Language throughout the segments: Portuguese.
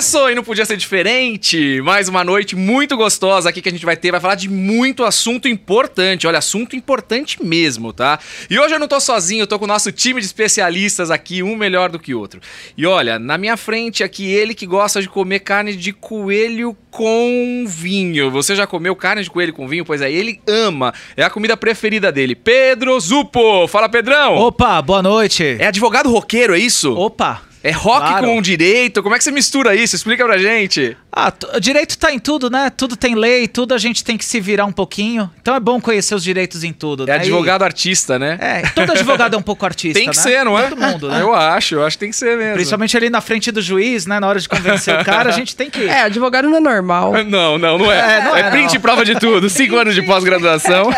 Começou e não podia ser diferente. Mais uma noite muito gostosa aqui que a gente vai ter. Vai falar de muito assunto importante. Olha, assunto importante mesmo, tá? E hoje eu não tô sozinho, eu tô com o nosso time de especialistas aqui, um melhor do que o outro. E olha, na minha frente aqui, ele que gosta de comer carne de coelho com vinho. Você já comeu carne de coelho com vinho? Pois é, ele ama. É a comida preferida dele. Pedro Zupo. Fala, Pedrão. Opa, boa noite. É advogado roqueiro, é isso? Opa. É rock Claro. com direito? Como é que você mistura isso? Explica pra gente. Ah, direito tá em tudo, né? Tudo tem lei, tudo a gente tem que se virar um pouquinho. Então é bom conhecer os direitos em tudo, É né? advogado artista, né? E- é, todo advogado é um pouco artista, tem que né? ser, não é? Todo mundo, né? Eu acho, eu acho que tem que ser mesmo. Principalmente ali na frente do juiz, né? Na hora de convencer o cara, a gente tem que... É, advogado não é normal. Não, não, não é. É, não é, print não. e prova de tudo. Cinco anos de pós-graduação.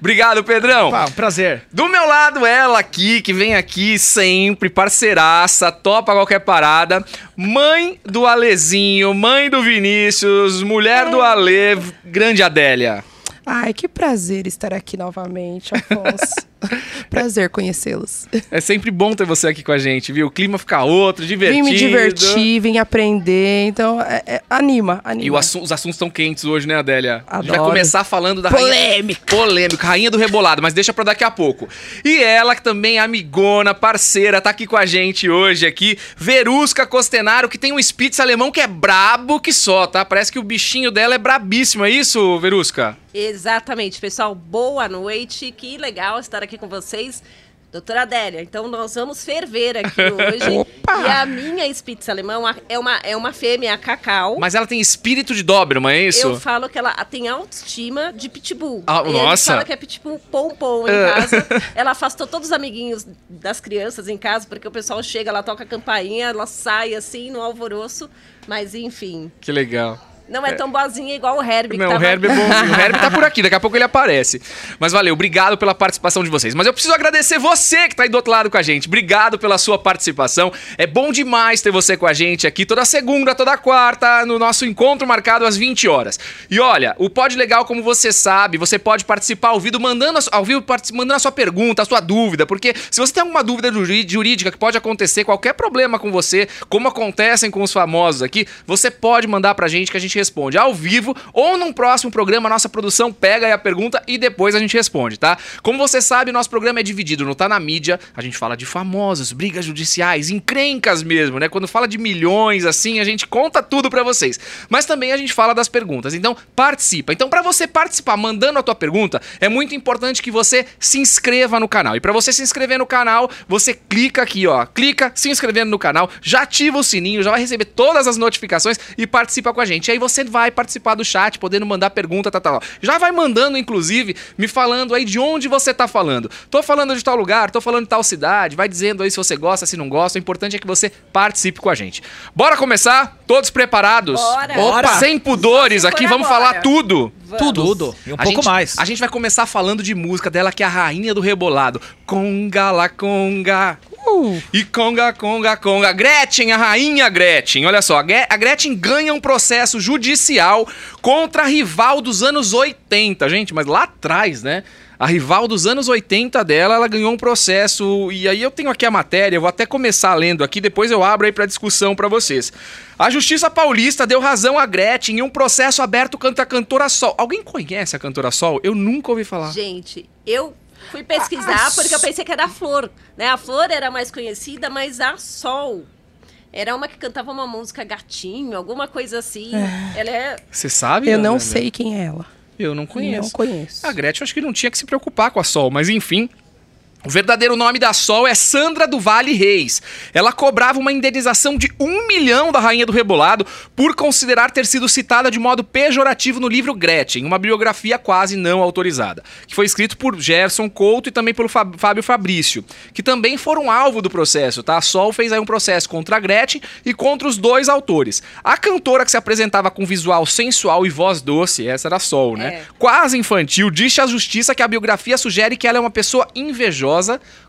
Obrigado, Pedrão. Opa, um prazer. Do meu lado, ela aqui, que vem aqui sempre, parceiraça, topa qualquer parada. Mãe do Alezinho, mãe do Vinícius, mulher do Ale, grande Adélia. Ai, que prazer estar aqui novamente, Afonso. prazer conhecê-los. É sempre bom ter você aqui com a gente, viu? O clima fica outro, divertido. Vim me divertir, vim aprender, então é- é- anima, anima. E o assu- os assuntos estão quentes hoje, né, Adélia? A gente vai Adoro. começar falando da rainha... Polêmica. Polêmica, rainha do rebolado, mas deixa pra daqui a pouco. E ela, que também é amigona, parceira, tá aqui com a gente hoje aqui, Verusca Costenaro, que tem um Spitz alemão que é brabo que só, tá? Parece que o bichinho dela é brabíssimo, é isso, Verusca? Exatamente, pessoal. Boa noite. Que legal estar aqui com vocês. Doutora Adélia, então nós vamos ferver aqui hoje. Opa! E a minha Spitz alemão é uma, é uma fêmea cacau. Mas ela tem espírito de Doberman, é isso? Eu falo que ela tem autoestima de pitbull. Ah, E nossa! Ele fala que é pitbull pompom em casa. Ela afastou todos os amiguinhos das crianças em casa, porque o pessoal chega, ela toca a campainha, ela sai assim no alvoroço. Mas enfim, Que legal. Não é, tão boazinha igual o Herbie. que Não, o Herb é bonzinho. O Herb tá por aqui, daqui a pouco ele aparece. Mas valeu, obrigado pela participação de vocês. Mas eu preciso agradecer você que tá aí do outro lado com a gente. Obrigado pela sua participação. É bom demais ter você com a gente aqui toda segunda, toda quarta, no nosso encontro marcado às 20 horas. E olha, o Pod Legal, como você sabe, você pode participar ao vivo, mandando a, ao vivo, mandando a sua pergunta, a sua dúvida, porque se você tem alguma dúvida jurídica que pode acontecer, qualquer problema com você, como acontecem com os famosos aqui, você pode mandar pra gente que a gente responde ao vivo ou num próximo programa, nossa produção pega aí a pergunta e depois a gente responde, tá? Como você sabe, nosso programa é dividido no Tá na Mídia, a gente fala de famosos, brigas judiciais, encrencas mesmo, né? Quando fala de milhões, assim, a gente conta tudo pra vocês. Mas também a gente fala das perguntas, então participa. Então, pra você participar mandando a tua pergunta, é muito importante que você se inscreva no canal. E pra você se inscrever no canal, você clica aqui, ó, clica se inscrevendo no canal, já ativa o sininho, já vai receber todas as notificações e participa com a gente. E aí você vai participar do chat, podendo mandar pergunta, tá, tá, tá. Já vai mandando, inclusive, me falando aí de onde você tá falando. Tô falando de tal lugar, tô falando de tal cidade, vai dizendo aí se você gosta, se não gosta. O importante é que você participe com a gente. Bora começar? Todos preparados? Bora. Bora. Sem pudores aqui, vamos agora. falar tudo. Vamos. Tudo, tudo. E um A pouco gente- mais. A gente vai começar falando de música dela, que é a rainha do rebolado. Conga la conga. Uh, E conga, conga, conga. Gretchen, a rainha Gretchen. Olha só, a Gre- a Gretchen ganha um processo judicial contra a rival dos anos 80. Gente, mas lá atrás, né? A rival dos anos 80 dela, ela ganhou um processo. E aí eu tenho aqui a matéria, eu vou até começar lendo aqui, depois eu abro aí pra discussão pra vocês. A Justiça Paulista deu razão a Gretchen em um processo aberto contra a cantora Sol. Alguém conhece a cantora Sol? Eu nunca ouvi falar. Gente, eu fui pesquisar porque eu pensei que era a Flor, né? A Flor era mais conhecida, mas a Sol era uma que cantava uma música gatinho, alguma coisa assim. Ela é Você sabe? eu não Ana? sei quem é ela. Eu não conheço. Não conheço. A Gretchen eu acho que não tinha que se preocupar com a Sol, mas enfim. O verdadeiro nome da Sol é Sandra do Vale Reis. Ela cobrava uma indenização de um milhão da Rainha do Rebolado por considerar ter sido citada de modo pejorativo no livro Gretchen, uma biografia quase não autorizada, que foi escrito por Gerson Couto e também pelo Fábio Fabrício, que também foram alvo do processo, tá? A Sol fez aí um processo contra a Gretchen e contra os dois autores. A cantora que se apresentava com visual sensual e voz doce, essa era a Sol, né? É. quase infantil, disse à justiça que a biografia sugere que ela é uma pessoa invejosa,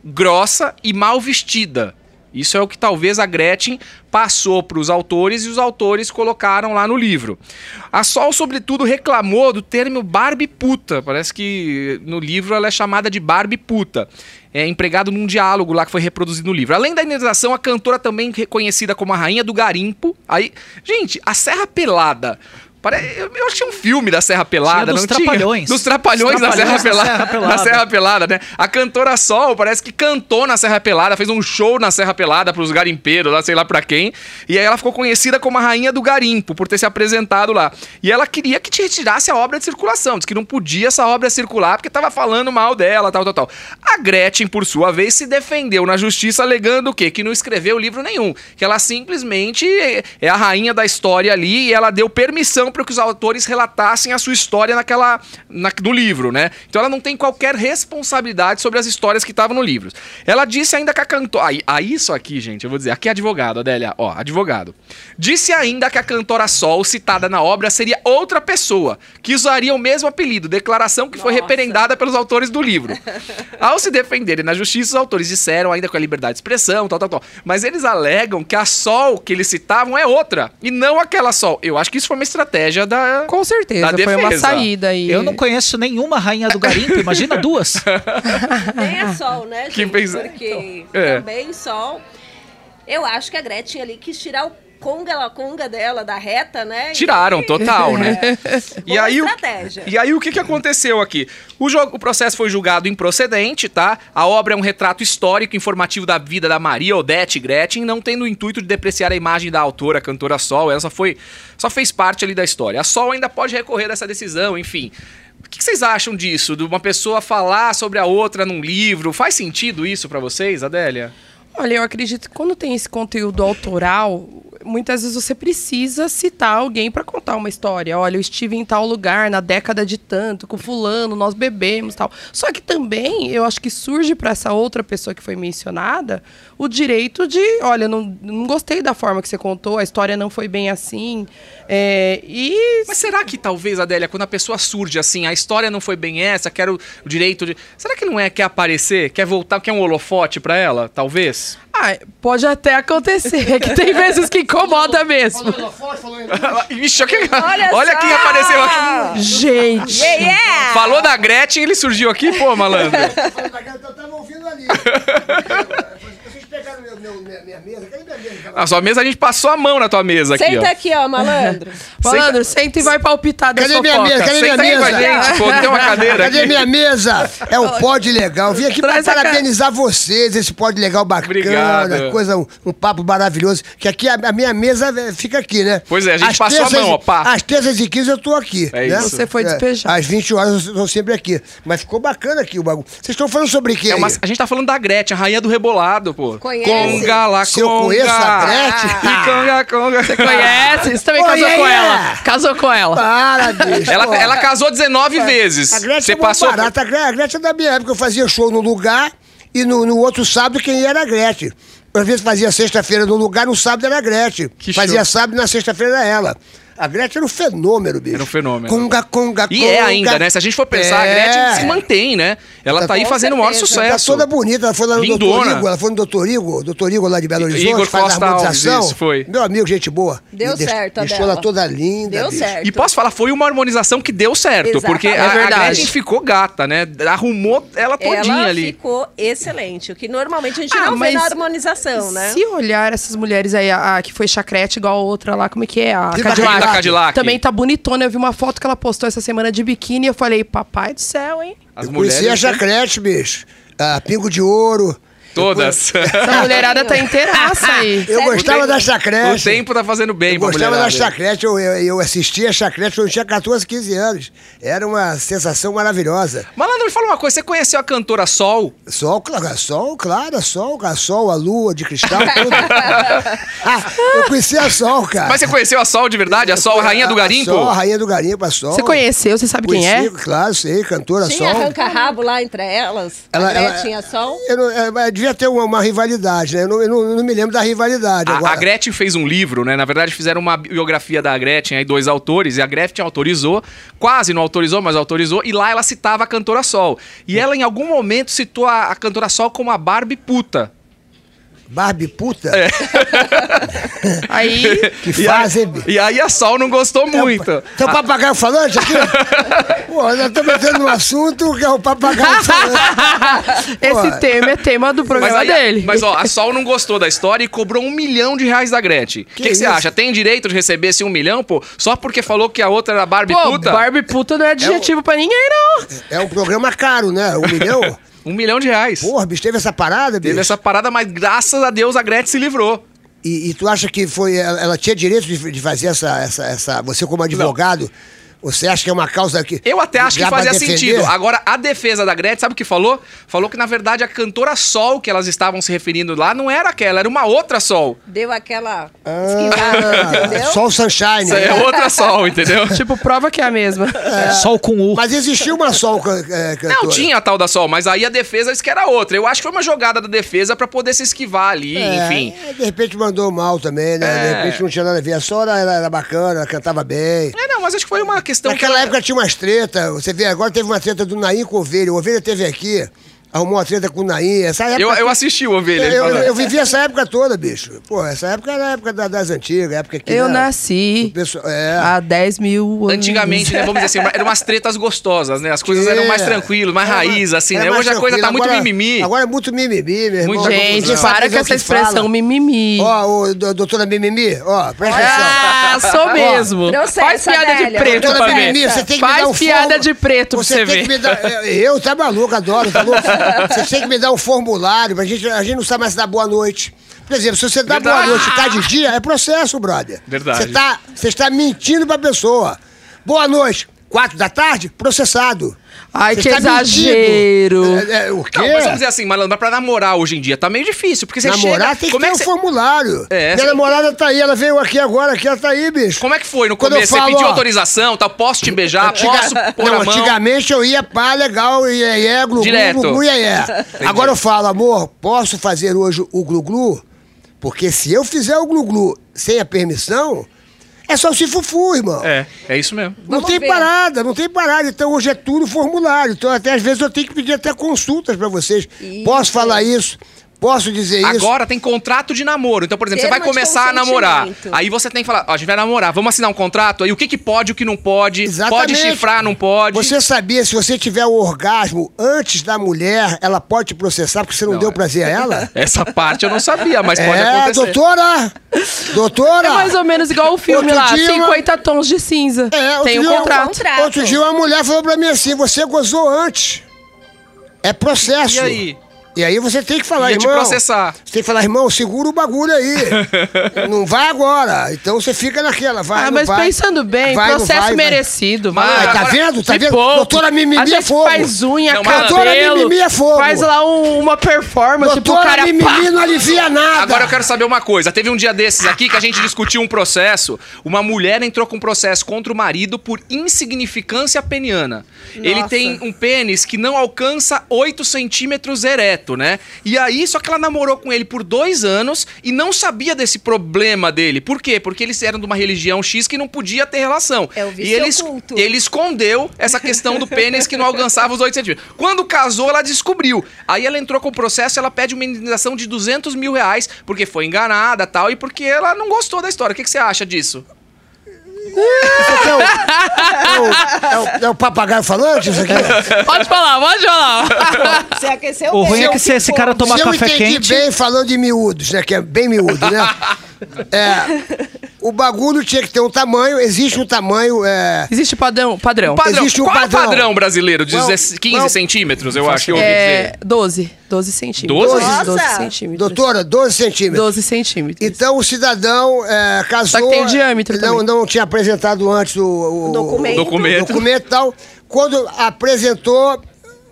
grossa e mal vestida. Isso é o que talvez a Gretchen passou para os autores e os autores colocaram lá no livro. A Sol, sobretudo, reclamou do termo Barbie puta. Parece que no livro ela é chamada de Barbie puta. é, empregado num diálogo lá que foi reproduzido no livro. Além da indenização, a cantora também reconhecida como a rainha do garimpo. Aí, gente, a Serra Pelada. Eu, eu acho que tinha um filme da Serra Pelada, Tinha dos não Trapalhões. tinha? Dos Trapalhões, na Serra Pelada. Serra Pelada. Na Serra Pelada, né? A cantora Sol parece que cantou na Serra Pelada, fez um show na Serra Pelada pros garimpeiros, lá sei lá pra quem. E aí ela ficou conhecida como a rainha do garimpo, por ter se apresentado lá. E ela queria que te retirasse a obra de circulação. Diz que não podia essa obra circular porque tava falando mal dela, tal, tal, tal. A Gretchen, por sua vez, se defendeu na justiça alegando o quê? Que não escreveu livro nenhum. Que ela simplesmente é- é a rainha da história ali e ela deu permissão para que os autores relatassem a sua história naquela na- no livro, né? Então ela não tem qualquer responsabilidade sobre as histórias que estavam no livro. Ela disse ainda que a cantora. Aí, aí isso aqui, gente, eu vou dizer. Aqui é advogado, Adélia. Ó, advogado. Disse ainda que a cantora Sol, citada na obra, seria outra pessoa, que usaria o mesmo apelido, declaração que foi Nossa. referendada pelos autores do livro. Ao se defenderem na justiça, os autores disseram ainda com a liberdade de expressão, tal, tal, tal. Mas eles alegam que a Sol que eles citavam é outra, e não aquela Sol. Eu acho que isso foi uma estratégia da. Com certeza, Da foi uma saída aí. Eu não conheço nenhuma rainha do garimpo, imagina duas. Nem a Sol, né, gente? Que fez- Porque É. também Sol... Eu acho que a Gretchen ali quis tirar o conga, la conga dela da reta, né? Tiraram, E- total, né? E Boa aí, o, estratégia. e aí o que, que aconteceu aqui? O, jogo, o processo foi julgado improcedente, tá? A obra é um retrato histórico informativo da vida da Maria Odete Gretchen, não tendo o intuito de depreciar a imagem da autora, a cantora Sol. Ela só, foi, só fez parte ali da história. A Sol ainda pode recorrer dessa decisão, enfim. O que, que vocês acham disso? De uma pessoa falar sobre a outra num livro? Faz sentido isso pra vocês, Adélia? Olha, eu acredito que quando tem esse conteúdo autoral, muitas vezes você precisa citar alguém para contar uma história. Olha, eu estive em tal lugar na década de tanto, com fulano, nós bebemos tal. Só que também eu acho que surge para essa outra pessoa que foi mencionada o direito de, olha, não, não gostei da forma que você contou, a história não foi bem assim. É, e Mas será que talvez, Adélia, quando a pessoa surge assim, a história não foi bem essa, quero o direito de. Será que não é quer aparecer, quer voltar, quer um holofote pra ela? Talvez? ah, pode até acontecer, que tem vezes que incomoda mesmo. Ixi, olha, Olha quem apareceu aqui. Gente. Yeah, yeah! Falou da Gretchen, ele surgiu aqui, pô, malandro. Falou da Gretchen, eu tava ouvindo ali. Vocês pegaram meu, meu, minha, minha mesa, cadê minha mesa? Na sua mesa a gente passou a mão na tua mesa aqui, Senta ó. aqui, ó, malandro. Malandro, senta e vai palpitar da Cadê minha mesa? Cadê minha Senta aí com a mesa? gente, pô, tem uma cadeira Cadê aqui. minha mesa? É o pod legal. Vim aqui Traz pra a parabenizar vocês, esse pod legal bacana, Obrigado. coisa, um, um papo maravilhoso. Que aqui a, a minha mesa eh, fica aqui, né? Pois é, a gente Às passou a terças- mão, ó, pá. Às terças e 15 eu tô aqui. É né? isso. Você foi É, despejado. Às 20 horas eu tô sempre aqui. Mas ficou bacana aqui o bagulho. Vocês estão falando sobre o quê? É uma- a gente tá falando da Gretchen, a rainha do rebolado, pô. Conhece? Conga lá, Se eu conheço a Gretchen? E conga, conga. Você Conhece? Você também Oi, casou com é. ela. Casou com ela. Para, bicho. Ela, ela casou 19 vezes. A Gretchen Você é passou. barata. A Gre- a Gretchen é da minha época. Eu fazia show no lugar e no, no outro sábado quem ia era a Gretchen. Às vezes fazia sexta-feira no lugar, no sábado era a Gretchen. Que fazia show. sábado e na sexta-feira era ela. A Gretchen era um fenômeno, bicho. Era um fenômeno. Conga, conga, E conga. é ainda, né? Se a gente for pensar, É. a Gretchen se mantém, né? Ela tá aí Com fazendo o maior. Tá sucesso. toda bonita, ela foi lá no Lindona. Doutor Igor, ela foi no Doutor Igor, Doutor Igor lá de Belo Horizonte, Igor faz Costa harmonização. Alves, isso, foi. Meu amigo, gente boa. Deu E certo a Deixou ela toda linda, Deu bicho. certo. E posso falar, foi uma harmonização que deu certo, Exato. porque É a, a verdade. Gretchen ficou gata, né? Arrumou ela todinha Ela ali. ficou excelente, o que normalmente a gente Ah, não vê na harmonização, né? Se olhar essas mulheres aí, a, a que foi chacrete igual a outra lá, como é que é? A Cadillac. Cadillac. Também tá bonitona. Eu vi uma foto que ela postou essa semana de biquíni e eu falei, papai do céu, hein? As Eu conheci a mulheres. Chacrete, bicho. Ah, Pingo de Ouro. Todas. Essa mulherada tá inteiraça aí. Eu gostava da o Chacrete. tempo tá fazendo bem Eu pra gostava da. Chacrete, eu, eu, eu assistia a Chacrete quando eu tinha 14, 15 anos. Era uma sensação maravilhosa. Malandro, me fala uma coisa, você conheceu a cantora Sol? Sol, claro, sol, claro, sol, a sol, a lua de cristal, tudo. Ah, eu conhecia a sol, cara. Mas você conheceu a Sol de verdade? A Sol, a rainha do A garimpo? Sol, a rainha do garimpo, a sol. Você conheceu? Você sabe quem é? Conheci, Claro, sei, cantora Tinha sol. arranca-rabo lá entre elas? Ela- a ela- Gretchen e a Sol? Eu não, é, devia ter uma, uma rivalidade, né? Eu não, eu não- eu não me lembro da rivalidade A, agora. a Gretchen fez um livro, né? Na verdade, fizeram uma biografia da Gretchen, aí dois autores, e a Gretchen autorizou, quase não autorizou, mas autorizou, e lá ela citava a cantora Sol. E ela, em algum momento, citou a, a cantora Sol como a Barbie puta. Barbie puta? É. Aí, Que E fazem, bicho. e aí a Sol não gostou muito. Tem o papagaio falante aqui? Pô, nós estamos entrando no assunto que é o papagaio falante. esse tema é tema do Mas, programa aí- dele. mas ó, a Sol não gostou da história e cobrou um milhão de reais da Gretchen. O que, que você isso? acha? Tem direito de receber esse um milhão, pô? Só porque falou que a outra era Barbie Pô, puta? Barbie puta não é adjetivo pra ninguém, não. É um programa caro, né? Um milhão? Um milhão de reais. Porra, bicho, teve essa parada, bicho? Teve essa parada, mas graças a Deus a Gretchen se livrou. E, e tu acha que foi. Ela, ela tinha direito de, de fazer essa, essa, essa. Você, como advogado, você acha que é uma causa que. Eu até acho que fazia sentido. Agora, a defesa da Gretchen, sabe o que falou? Falou que, na verdade, a cantora Sol que elas estavam se referindo lá não era aquela, era uma outra Sol. Deu aquela Ah, o Sunshine. É né? outra Sol, entendeu? Tipo, prova que é a mesma. Sol com U. Mas existiu uma Sol é, cantora. Não, tinha a tal da Sol, mas aí a defesa disse que era outra. Eu acho que foi uma jogada da defesa pra poder se esquivar ali, É, enfim. é, de repente mandou mal também, né? É. De repente não tinha nada a ver. A Sol era, era, era bacana, ela cantava bem. É, não, mas acho que foi uma questão. que Naquela ela- época tinha umas tretas. Você vê, agora teve uma treta do Naim com o Ovelha. O Ovelha teve aqui, arrumou uma treta com o Naim. Essa época. Eu, eu assisti o Ovelha. eu, eu, eu vivi essa época toda, bicho. Pô, essa época era a época da- das antigas, a época que. Eu nasci pessoal- é. há 10 mil anos. Antigamente, né, vamos dizer assim, eram umas tretas gostosas, né? As coisas eram mais É. tranquilas, mais Era raiz, assim, era né? Hoje a coisa tá tranquilo. muito Agora- mimimi. Agora é muito mimimi, meu irmão. Gente, para com o essa que fala. expressão mimimi. Ó, ô, do- doutora Mimimi, ó, presta atenção. Ah, sou mesmo. Processa, Faz piada de preto Doutora pra. Mimimi, você tem que me Faz dar um piada de preto pra você tem ver. que me dar. Eu, tá maluco, adoro, tá louco? Você tem que me dar um formulário, pra gente, a gente não sabe mais dar boa noite. Por exemplo, se você dá boa noite e tá de dia, é processo, brother. Verdade. Você tá, você está mentindo pra pessoa. Boa noite, quatro da tarde, processado. Ai, Você que mentindo. exagero. É, é, o quê? Não, mas vamos dizer assim, malandro, mas pra namorar hoje em dia tá meio difícil, porque você Namorar chega... tem que como ter é um formulário. É, Minha você- namorada tá aí, ela veio aqui agora, aqui ela tá aí, bicho. Como é que foi no Quando começo? falo, você pediu ó, autorização, tal, posso te beijar, Antiga- posso pôr não, a mão? antigamente eu ia pá, legal, iê, iê, glu, Direto. glu, glu, iê. Agora eu falo, amor, posso fazer hoje o glu-glu? Porque se eu fizer o glu-glu sem a permissão, é só se fufu, irmão. É, é isso mesmo. Não Vamos tem ver. parada, não tem parada. Então hoje é tudo formulário. Então até às vezes eu tenho que pedir até consultas pra vocês. Posso falar isso? Posso dizer isso? Agora tem contrato de namoro. Então, por exemplo, você vai Termo começar a namorar. Aí você tem que falar, ó, a gente vai namorar, vamos assinar um contrato. Aí o que, que pode, o que não pode. Exatamente. Pode chifrar, não pode. Você sabia, se você tiver o orgasmo antes da mulher, ela pode te processar porque você não, Não, deu é. prazer a ela? Essa parte eu não sabia, mas pode é, acontecer. doutora! Doutora! É mais ou menos igual o filme Outro lá, dia uma- 50 tons de cinza. É, Tem um dia- contrato. Contrato. Outro dia uma mulher falou pra mim assim, você gozou antes. É processo. E aí? E aí você tem que falar, Ia te irmão. processar. Você tem que falar, irmão, segura o bagulho aí. não vai agora. Então você fica naquela, vai, Ah, mas vai. pensando bem, Vai, processo vai, merecido. Mas- vai. Aí, tá vendo? Tá vendo? poupe. Doutora Mimimi A é fogo. faz unha, Não, mas- cabelo. Doutora Mimimi é fogo. Faz lá um- uma performance pro Doutora cara. Mimimi pá. não alivia nada. Agora eu quero saber uma coisa. Teve um dia desses aqui que a gente discutiu um processo. Uma mulher entrou com um processo contra o marido por insignificância peniana. Ele tem um pênis que não alcança 8 centímetros ereto, né? E aí, só que ela namorou com ele por dois anos e não sabia desse problema dele. Por quê? Porque eles eram de uma religião X que não podia ter relação. É o vício e ele, oculto. ele escondeu essa questão do pênis que não alcançava os 8 centímetros. Quando casou, ela descobriu. Aí ela entrou com o processo, ela pede uma indenização de 200 mil reais, porque foi enganada tal, e porque ela não gostou da história. O que, que você acha disso? É o, é o- é o- é o papagaio falante isso aqui? Pode falar, pode falar. Você aqueceu O bem. ruim é que se esse cara tomar Se eu café entendi quente. bem falando de miúdos, né? Que é bem miúdo, né? É, o bagulho tinha que ter um tamanho, existe um tamanho. É, Existe padrão? Padrão. Padrão, Existe um qual é o padrão. padrão brasileiro? De Qual- 15 qual- centímetros, eu acho que eu ouvi É, dizer. 12. 12 centímetros. 12? 12, 12 Nossa! centímetros. doutora, 12 centímetros. 12 centímetros. Então o cidadão é, casou. Só que tem diâmetro não, também. não tinha apresentado antes o, o, O documento. Documento. documento e tal. Quando apresentou,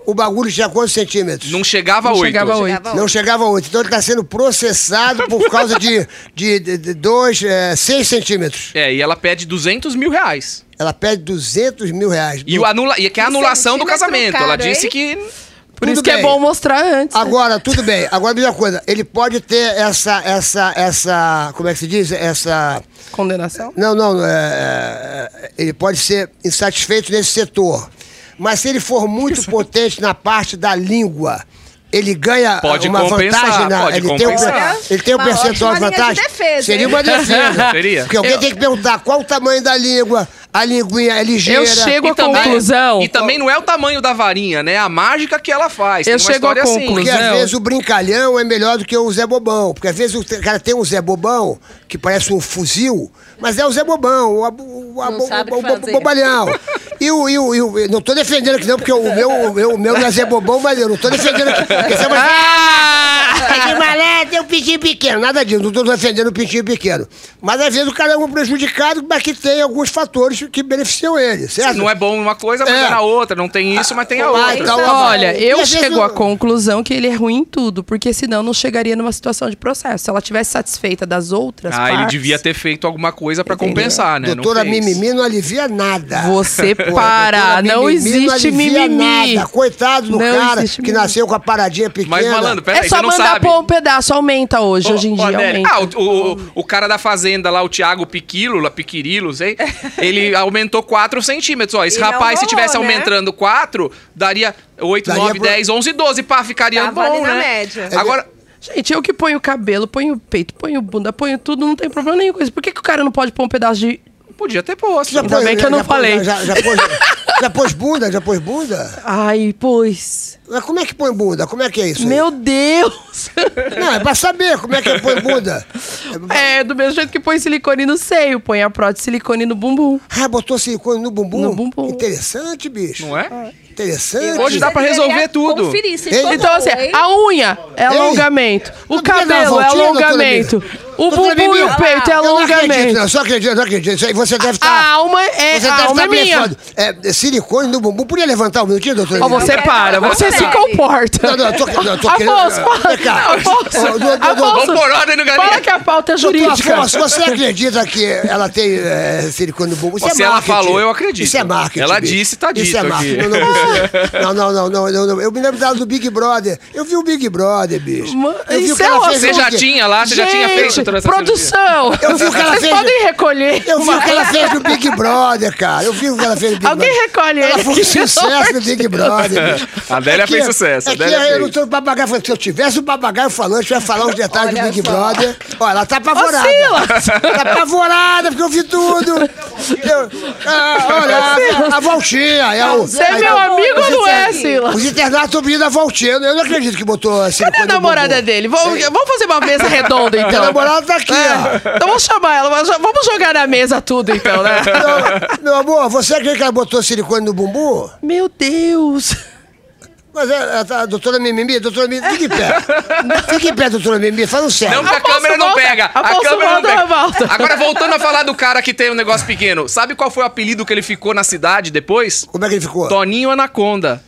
o bagulho tinha quantos centímetros? Não chegava a Não 8. chegava a oito. Não chegava a 8. Então ele está sendo processado por causa de 6 de, de, de dois, é, seis centímetros. É, e ela pede 200 mil reais. Ela pede 200 mil reais. E, o anula... e que é a anulação do casamento. ela caro, disse hein? que. Por Tudo isso que é bem. bom mostrar antes. né? Agora, tudo bem. Agora, a mesma coisa. Ele pode ter essa, essa, essa, como é que se diz? Essa... Condenação? Não, não, é, é, ele pode ser insatisfeito nesse setor. Mas se ele for muito potente na parte da língua ele ganha Pode uma vantagem na. pode ele, tem um, ele tem um Uma percentual de linha de vantagem. defesa, Seria hein? uma defesa. Seria. Porque alguém tem que perguntar qual o tamanho da língua, a linguinha é ligeira. Eu chego E à também- conclusão. E também não é o tamanho da varinha, né? A mágica que ela faz. Eu Tem uma chego à história assim. Porque conclusão. às vezes o brincalhão é melhor do que o Zé Bobão. Porque às vezes o cara tem um Zé Bobão que parece um fuzil, mas é o Zé Bobão, o, o, o, o bobalhão. E o, e o, e o- não tô defendendo aqui não, porque o meu, o meu, o meu não é Bobão, mas eu não tô defendendo aqui. Ah! De malé, tem um pintinho pequeno. Nada disso, não tô defendendo o pintinho pequeno. Mas às vezes o cara é um prejudicado, mas que tem alguns fatores que beneficiam ele, certo? Não é bom uma coisa, mas É. é na outra. Não tem isso, mas tem a Ah, outra. então, Olha, eu chego à conclusão que ele é ruim em tudo, porque senão não chegaria numa situação de processo. Se ela tivesse satisfeita das outras Ah, ele partes, devia ter feito alguma coisa pra Entendeu? compensar, né? Não Doutora fez. Mimimi não alivia nada. Você Pô, para, não Mimimi existe alivia mimimi. Nada. Coitado do Não cara que mimimi. nasceu com a paradinha pequena. Mas, malandro, É peraí, só você não mandar sabe. pôr um pedaço, aumenta hoje, hoje em dia aumenta. Ah, o, o, o cara da fazenda lá, o Thiago Piquilo, lá, Piquirilo, sei, ele aumentou 4 centímetros. Ó, esse E rapaz, se rolou, tivesse né? aumentando 4, daria 8, Daria 9, pra- 10, 11, 12. Pá, ficaria Tava bom, ali na né? média. Agora, Gente, eu que ponho o cabelo, ponho o peito, ponho bunda, ponho tudo, não tem problema nenhum com isso. Por que, que o cara não pode pôr um pedaço de. podia ter posto. Já Ainda pôs- bem que eu não já falei. Já, já, pôs, já pôs bunda? Já pôs bunda? Ai, pois. Mas como é que põe bunda? Como é que é isso? aí? Meu Deus! Não, é pra saber como é que põe bunda. É, do mesmo jeito que põe silicone no seio, põe a prótese de silicone no bumbum. Ah, botou silicone no bumbum? No bumbum. Interessante, bicho. Não é? Interessante. Hoje dá pra resolver tudo. Se Então, assim, a unha é alongamento, o cabelo é alongamento, o bumbum e o peito é alongamento. não. Só acredito, não acredito. Isso aí você deve estar... A alma é, Você a deve alma é estar minha. blefando. É, silicone no bumbum. Podia levantar um minutinho, doutor? Ó, você para, você se comporta. Não, não, eu tô, não, eu tô querendo... Afonso, Fala que a pauta é jurídica. Afonso, você acredita que ela tem é, silicone no bumbum? Isso Se é ela marketing. falou, eu acredito. Isso é marketing. Ela disse, tá Isso dito é aqui. marketing. Não, não, não, não. Eu me lembro dela do Big Brother. Eu vi o Big Brother, bicho. Eu vi o é ela uma- fez Você já tinha lá, você já tinha feito Gente, toda essa produção. Eu vi o que ela Vocês fez. podem recolher. Eu vi o que ela fez no Big Brother, cara. Eu vi o que ela fez no Big Alguém Brother. recolhe Ela ele foi um sucesso no Big Brother, bicho. A Adélia É que- fez sucesso, É que Adélia eu não tô papagaio falando. Se eu tivesse o papagaio falando, eu ia falar uns detalhes do Big só. Brother. Olha, ela tá apavorada. Tá apavorada, porque eu vi tudo. Eu, ah, olha, a, a voltinha. É o, Você é meu amigo ou não é, Os Sila? Os internatos estão pedindo a voltinha. Eu não acredito que botou assim. Cadê a namorada dele? Vamos, vamos fazer uma mesa redonda, Minha então. namorada tá aqui, ó. É. Então vamos chamar ela, vamos jogar na mesa tudo, então, né? Meu, meu amor, você acredita que ela botou silicone no bumbum? Meu Deus. Mas é, é, tá, doutora Mimimi, doutora Mimimi, fique em pé. Fique em pé, doutora Mimimi, fala sério. Não, porque a câmera não volta. pega. A câmera não volta, pega. volta. Agora, voltando a falar do cara que tem um negócio pequeno. Sabe qual foi o apelido que ele ficou na cidade depois? Como é que ele ficou? Toninho Anaconda.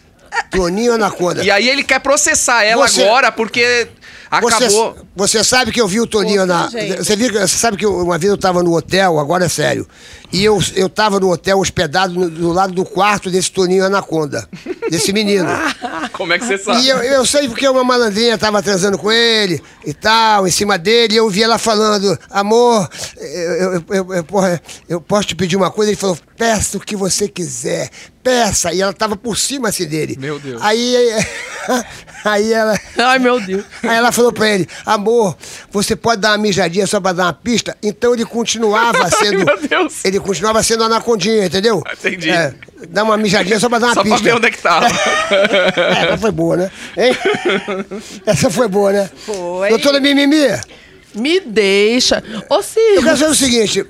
Toninho Anaconda. E aí ele quer processar ela Você- agora porque acabou. você sabe que eu vi o Toninho na. Você, viu, que- você sabe que eu- uma vez eu tava no hotel, agora é sério. E eu, eu tava no hotel hospedado no- do lado do quarto desse Toninho Anaconda. Desse menino. Como é que você sabe? E eu, eu sei porque uma malandrinha tava transando com ele e tal, em cima dele, e eu vi ela falando, amor, eu, eu, eu, eu, porra, eu posso te pedir uma coisa? Ele falou, peça o que você quiser, peça. E ela tava por cima assim dele. Meu Deus. Aí, aí ela. Ai, meu Deus. Aí ela falou pra ele, amor, você pode dar uma mijadinha só pra dar uma pista? Então ele continuava sendo. meu Deus. Ele continuava sendo anacondinha, entendeu? Entendi. É, dá uma mijadinha só pra dar uma Só pra pista. ver onde é que tava. É, essa foi boa, né? Hein? Essa foi boa, né? Foi. Doutora Mimimi, Me deixa. Ô, eu Ciro. quero saber o seguinte.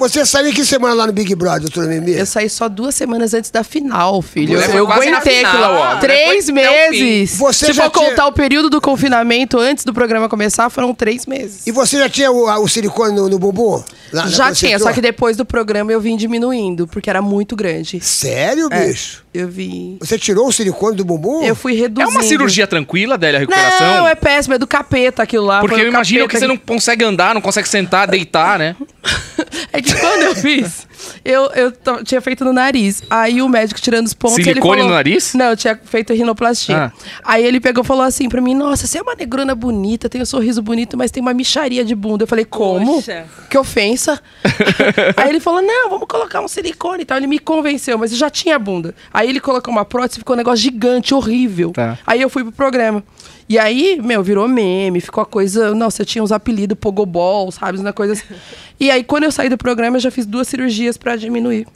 Você saiu que semana lá no Big Brother, doutora Mimimi? Eu saí só duas semanas antes da final, filho. Mulher Eu, aguentei final, aquilo. ó. Mulher Três meses. Você Se já for tinha- contar o período do confinamento antes do programa começar, foram três meses. E você já tinha o, o silicone no, no bumbum? Lá- Já você tinha, só que depois do programa eu vim diminuindo, porque era muito grande. Sério, É, bicho? eu vi. Você tirou o silicone do bumbum? Eu fui É reduzindo. uma cirurgia tranquila, Adélia, a recuperação? Não, é péssimo, é do capeta aquilo lá. Porque eu imagino que você não consegue andar, não consegue sentar, deitar, né? É que quando eu fiz, Eu, eu tinha feito no nariz. Aí o médico tirando os pontos. ele Silicone falou- no nariz? Não, eu tinha feito rinoplastia. Ah. Aí ele pegou e falou assim pra mim: Nossa, você é uma negrona bonita, tem um sorriso bonito, mas tem uma micharia de bunda. Eu falei: Como? Poxa. Que ofensa. Aí ele falou: Não, vamos colocar um silicone e tal. Ele me convenceu, mas eu já tinha bunda. Aí ele colocou uma prótese, ficou um negócio gigante, horrível. Tá. Aí eu fui pro programa. E aí, meu, virou meme, ficou a coisa. Nossa, eu tinha uns apelidos, pogobol, sabe? Uma coisa assim. E aí, quando eu saí do programa, eu já fiz duas cirurgias pra diminuir.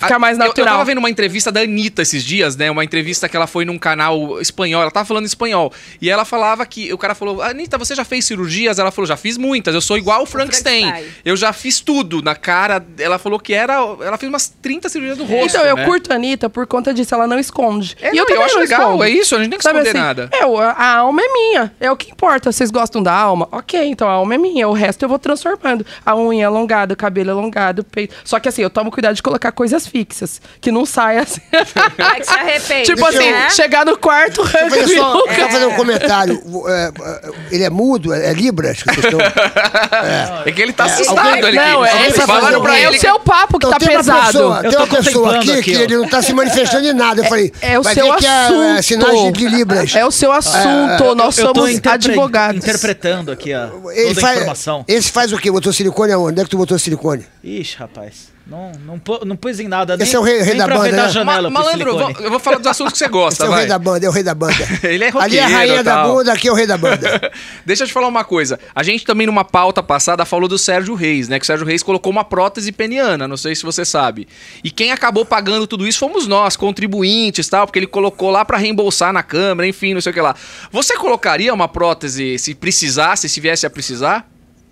Ficar mais Eu- Eu, natural. tava vendo uma entrevista da Anitta esses dias, né? Uma entrevista que ela foi num canal espanhol. Ela tava falando espanhol. E ela falava que. O cara falou: Anitta, você já fez cirurgias? Ela falou: já fiz muitas. Eu sou igual o Frankenstein. Eu já fiz tudo na cara. Ela falou que era. Ela fez umas 30 cirurgias do rosto. Então, eu né? curto a Anitta por conta disso, ela não esconde. É, e não, eu também acho não legal, escondo. é isso, a gente tem que Sabe esconder assim, nada. É, o- a alma é minha, é o que importa. Vocês gostam da alma? Ok, então a alma é minha, o resto eu vou transformando. A unha alongada, o cabelo alongado, o peito. Só que assim, eu tomo cuidado de colocar coisas fixas, que não saia assim. Vai que se arrepende. tipo assim, né? chegar no quarto, Deixa eu fazer, só, deixa eu fazer um comentário. É, é, ele é mudo? É, é Libras? Que vocês estão... É que ele tá assustado alguém- ali. Não, é, falaram pra alguém- é ele. o seu papo que Então, tá tem uma pesado. pessoa, Eu tem uma pessoa aqui, aqui, que ele não tá se manifestando em nada. Eu falei, É o seu é, assunto. é sinais de Libras. É o seu assunto. Nós eu somos interpre- advogados. interpretando aqui a, Ele toda a faz, informação. esse faz o quê? Botou silicone aonde? Onde é que tu botou silicone? Ixi, rapaz. Não, não, não pus em nada. Nem, Esse é o rei- rei nem da banda, da né? janela Ma malandro, vou- eu vou falar dos assuntos que você Esse gosta, é o vai. rei da banda, é o rei da banda. Ele é Ali é a rainha da bunda, aqui é o rei da banda. Deixa eu te falar uma coisa. A gente também, numa pauta passada, falou do Sérgio Reis, né? Que o Sérgio Reis colocou uma prótese peniana, não sei se você sabe. E quem acabou pagando tudo isso fomos nós, contribuintes e tal, porque ele colocou lá pra reembolsar na Câmara, enfim, não sei o que lá. Você colocaria uma prótese se precisasse, se viesse a precisar?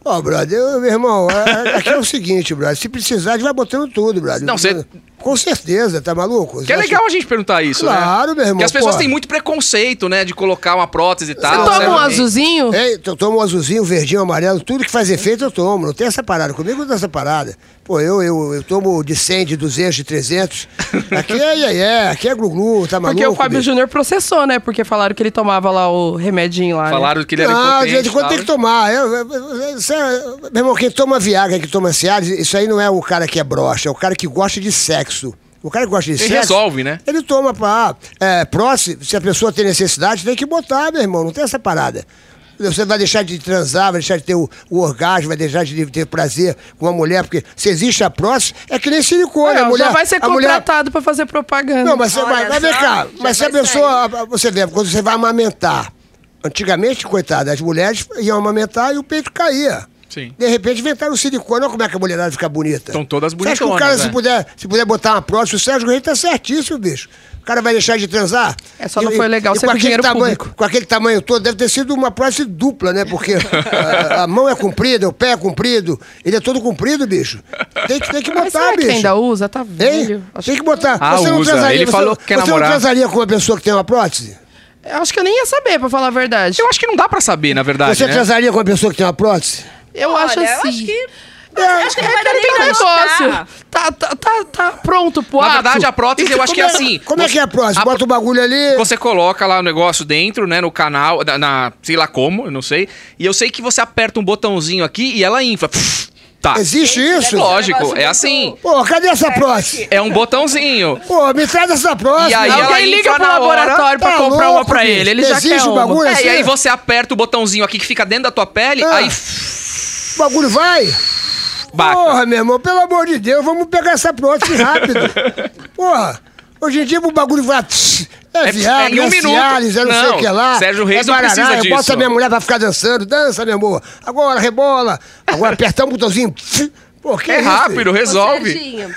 Ó, brother, eu, meu irmão, a- aqui é o seguinte, brother. Se precisar, a gente vai botando tudo, brother. Não, você- Com certeza, tá maluco? Que é Você legal a gente perguntar isso, né? Claro, meu irmão, Porque as pessoas pô. têm muito preconceito, né? De colocar uma prótese e Você tal. toma Sérgio um Reis- azulzinho? É, eu tomo um azulzinho, verdinho, amarelo, tudo que faz efeito eu tomo. Não tem essa parada. Comigo não tem essa parada. Pô, eu, eu, eu tomo de 100, de 200, de 300. Aqui é, é, é aqui é glu-glu, tá maluco? Porque o Fábio? Júnior processou, né? Porque falaram que ele tomava lá o remedinho lá. né? Falaram que ele era Não, de impotente e quando tal, tem que né? tomar. Eu- eu- eu- isso é- meu irmão, quem toma Viagra, quem toma Cialis, isso aí não é o cara que é broxa, é o cara que gosta de sexo. O cara que gosta de Ele sexo. resolve, né? Ele toma pra. É, próximo, se a pessoa tem necessidade, tem que botar, meu irmão. Não tem essa parada. Você vai deixar de transar, vai deixar de ter o, o orgasmo, vai deixar de ter prazer com uma mulher, porque se existe a próstata, é que nem silicone. Olha, a mulher, já vai ser a mulher, contratado pra fazer propaganda. não, mas você Olha vai, vai ver só, cá. Mas se a pessoa. Você vê, quando você vai amamentar. Antigamente, coitada, as mulheres iam amamentar e o peito caía. Sim. De repente inventaram o silicone, olha como é que a mulherada fica bonita. Estão todas Você acha que o cara, né? se, puder, se puder botar uma prótese, o Sérgio Reis tá certíssimo, bicho. O cara vai deixar de transar? É, só não foi legal ser com com aquele dinheiro tamanho, público. Com aquele tamanho todo, deve ter sido uma prótese dupla, né? Porque a, a mão é comprida, o pé é comprido, ele é todo comprido, bicho. Tem que, tem que Mas botar, será que bicho. ainda usa? Tá velho. Tem que botar. Ah, você não usa. transaria, Ele você, falou que quer você namorar. não transaria com uma pessoa que tem uma prótese? acho que eu nem ia saber, pra falar a verdade. Eu acho que não dá pra saber, na verdade, você né? transaria com uma pessoa que tem uma prótese? Eu Olha, acho eu assim. acho que- É, acho que não vai dar nem aquele pra negócio. Tá, tá, tá, tá pronto pro Na ato. verdade, a prótese eu acho que é Como assim. Como é que é a prótese? A- Bota o bagulho ali. Você coloca lá o negócio dentro, né, no canal, na, na- sei lá como, eu não sei. E eu sei que você aperta um botãozinho aqui e ela infla. Pff, Tá. Existe isso? É Lógico, é assim. Pô, cadê essa prótese? É um botãozinho. Pô, me traz essa prótese. E aí Não, ela Alguém liga pro laboratório pra Tá comprar uma louco, pra bicho. ele. Ele já Existe quer o uma. bagulho? É, assim? e aí você aperta o botãozinho aqui que fica dentro da tua pele, Ah. aí O bagulho vai? bate. Porra, meu irmão, pelo amor de Deus, vamos pegar essa prótese rápido. Porra, hoje em dia o bagulho vai. É É- Viagra, é em um é minuto. Cialis, é não, sei Não, o que lá. Sérgio Reis é não precisa barará, disso. Bota minha mulher pra ficar dançando. Dança, meu amor. Agora, rebola. Agora, apertar um botãozinho. Pô, que É isso, rápido, resolve. Serginho,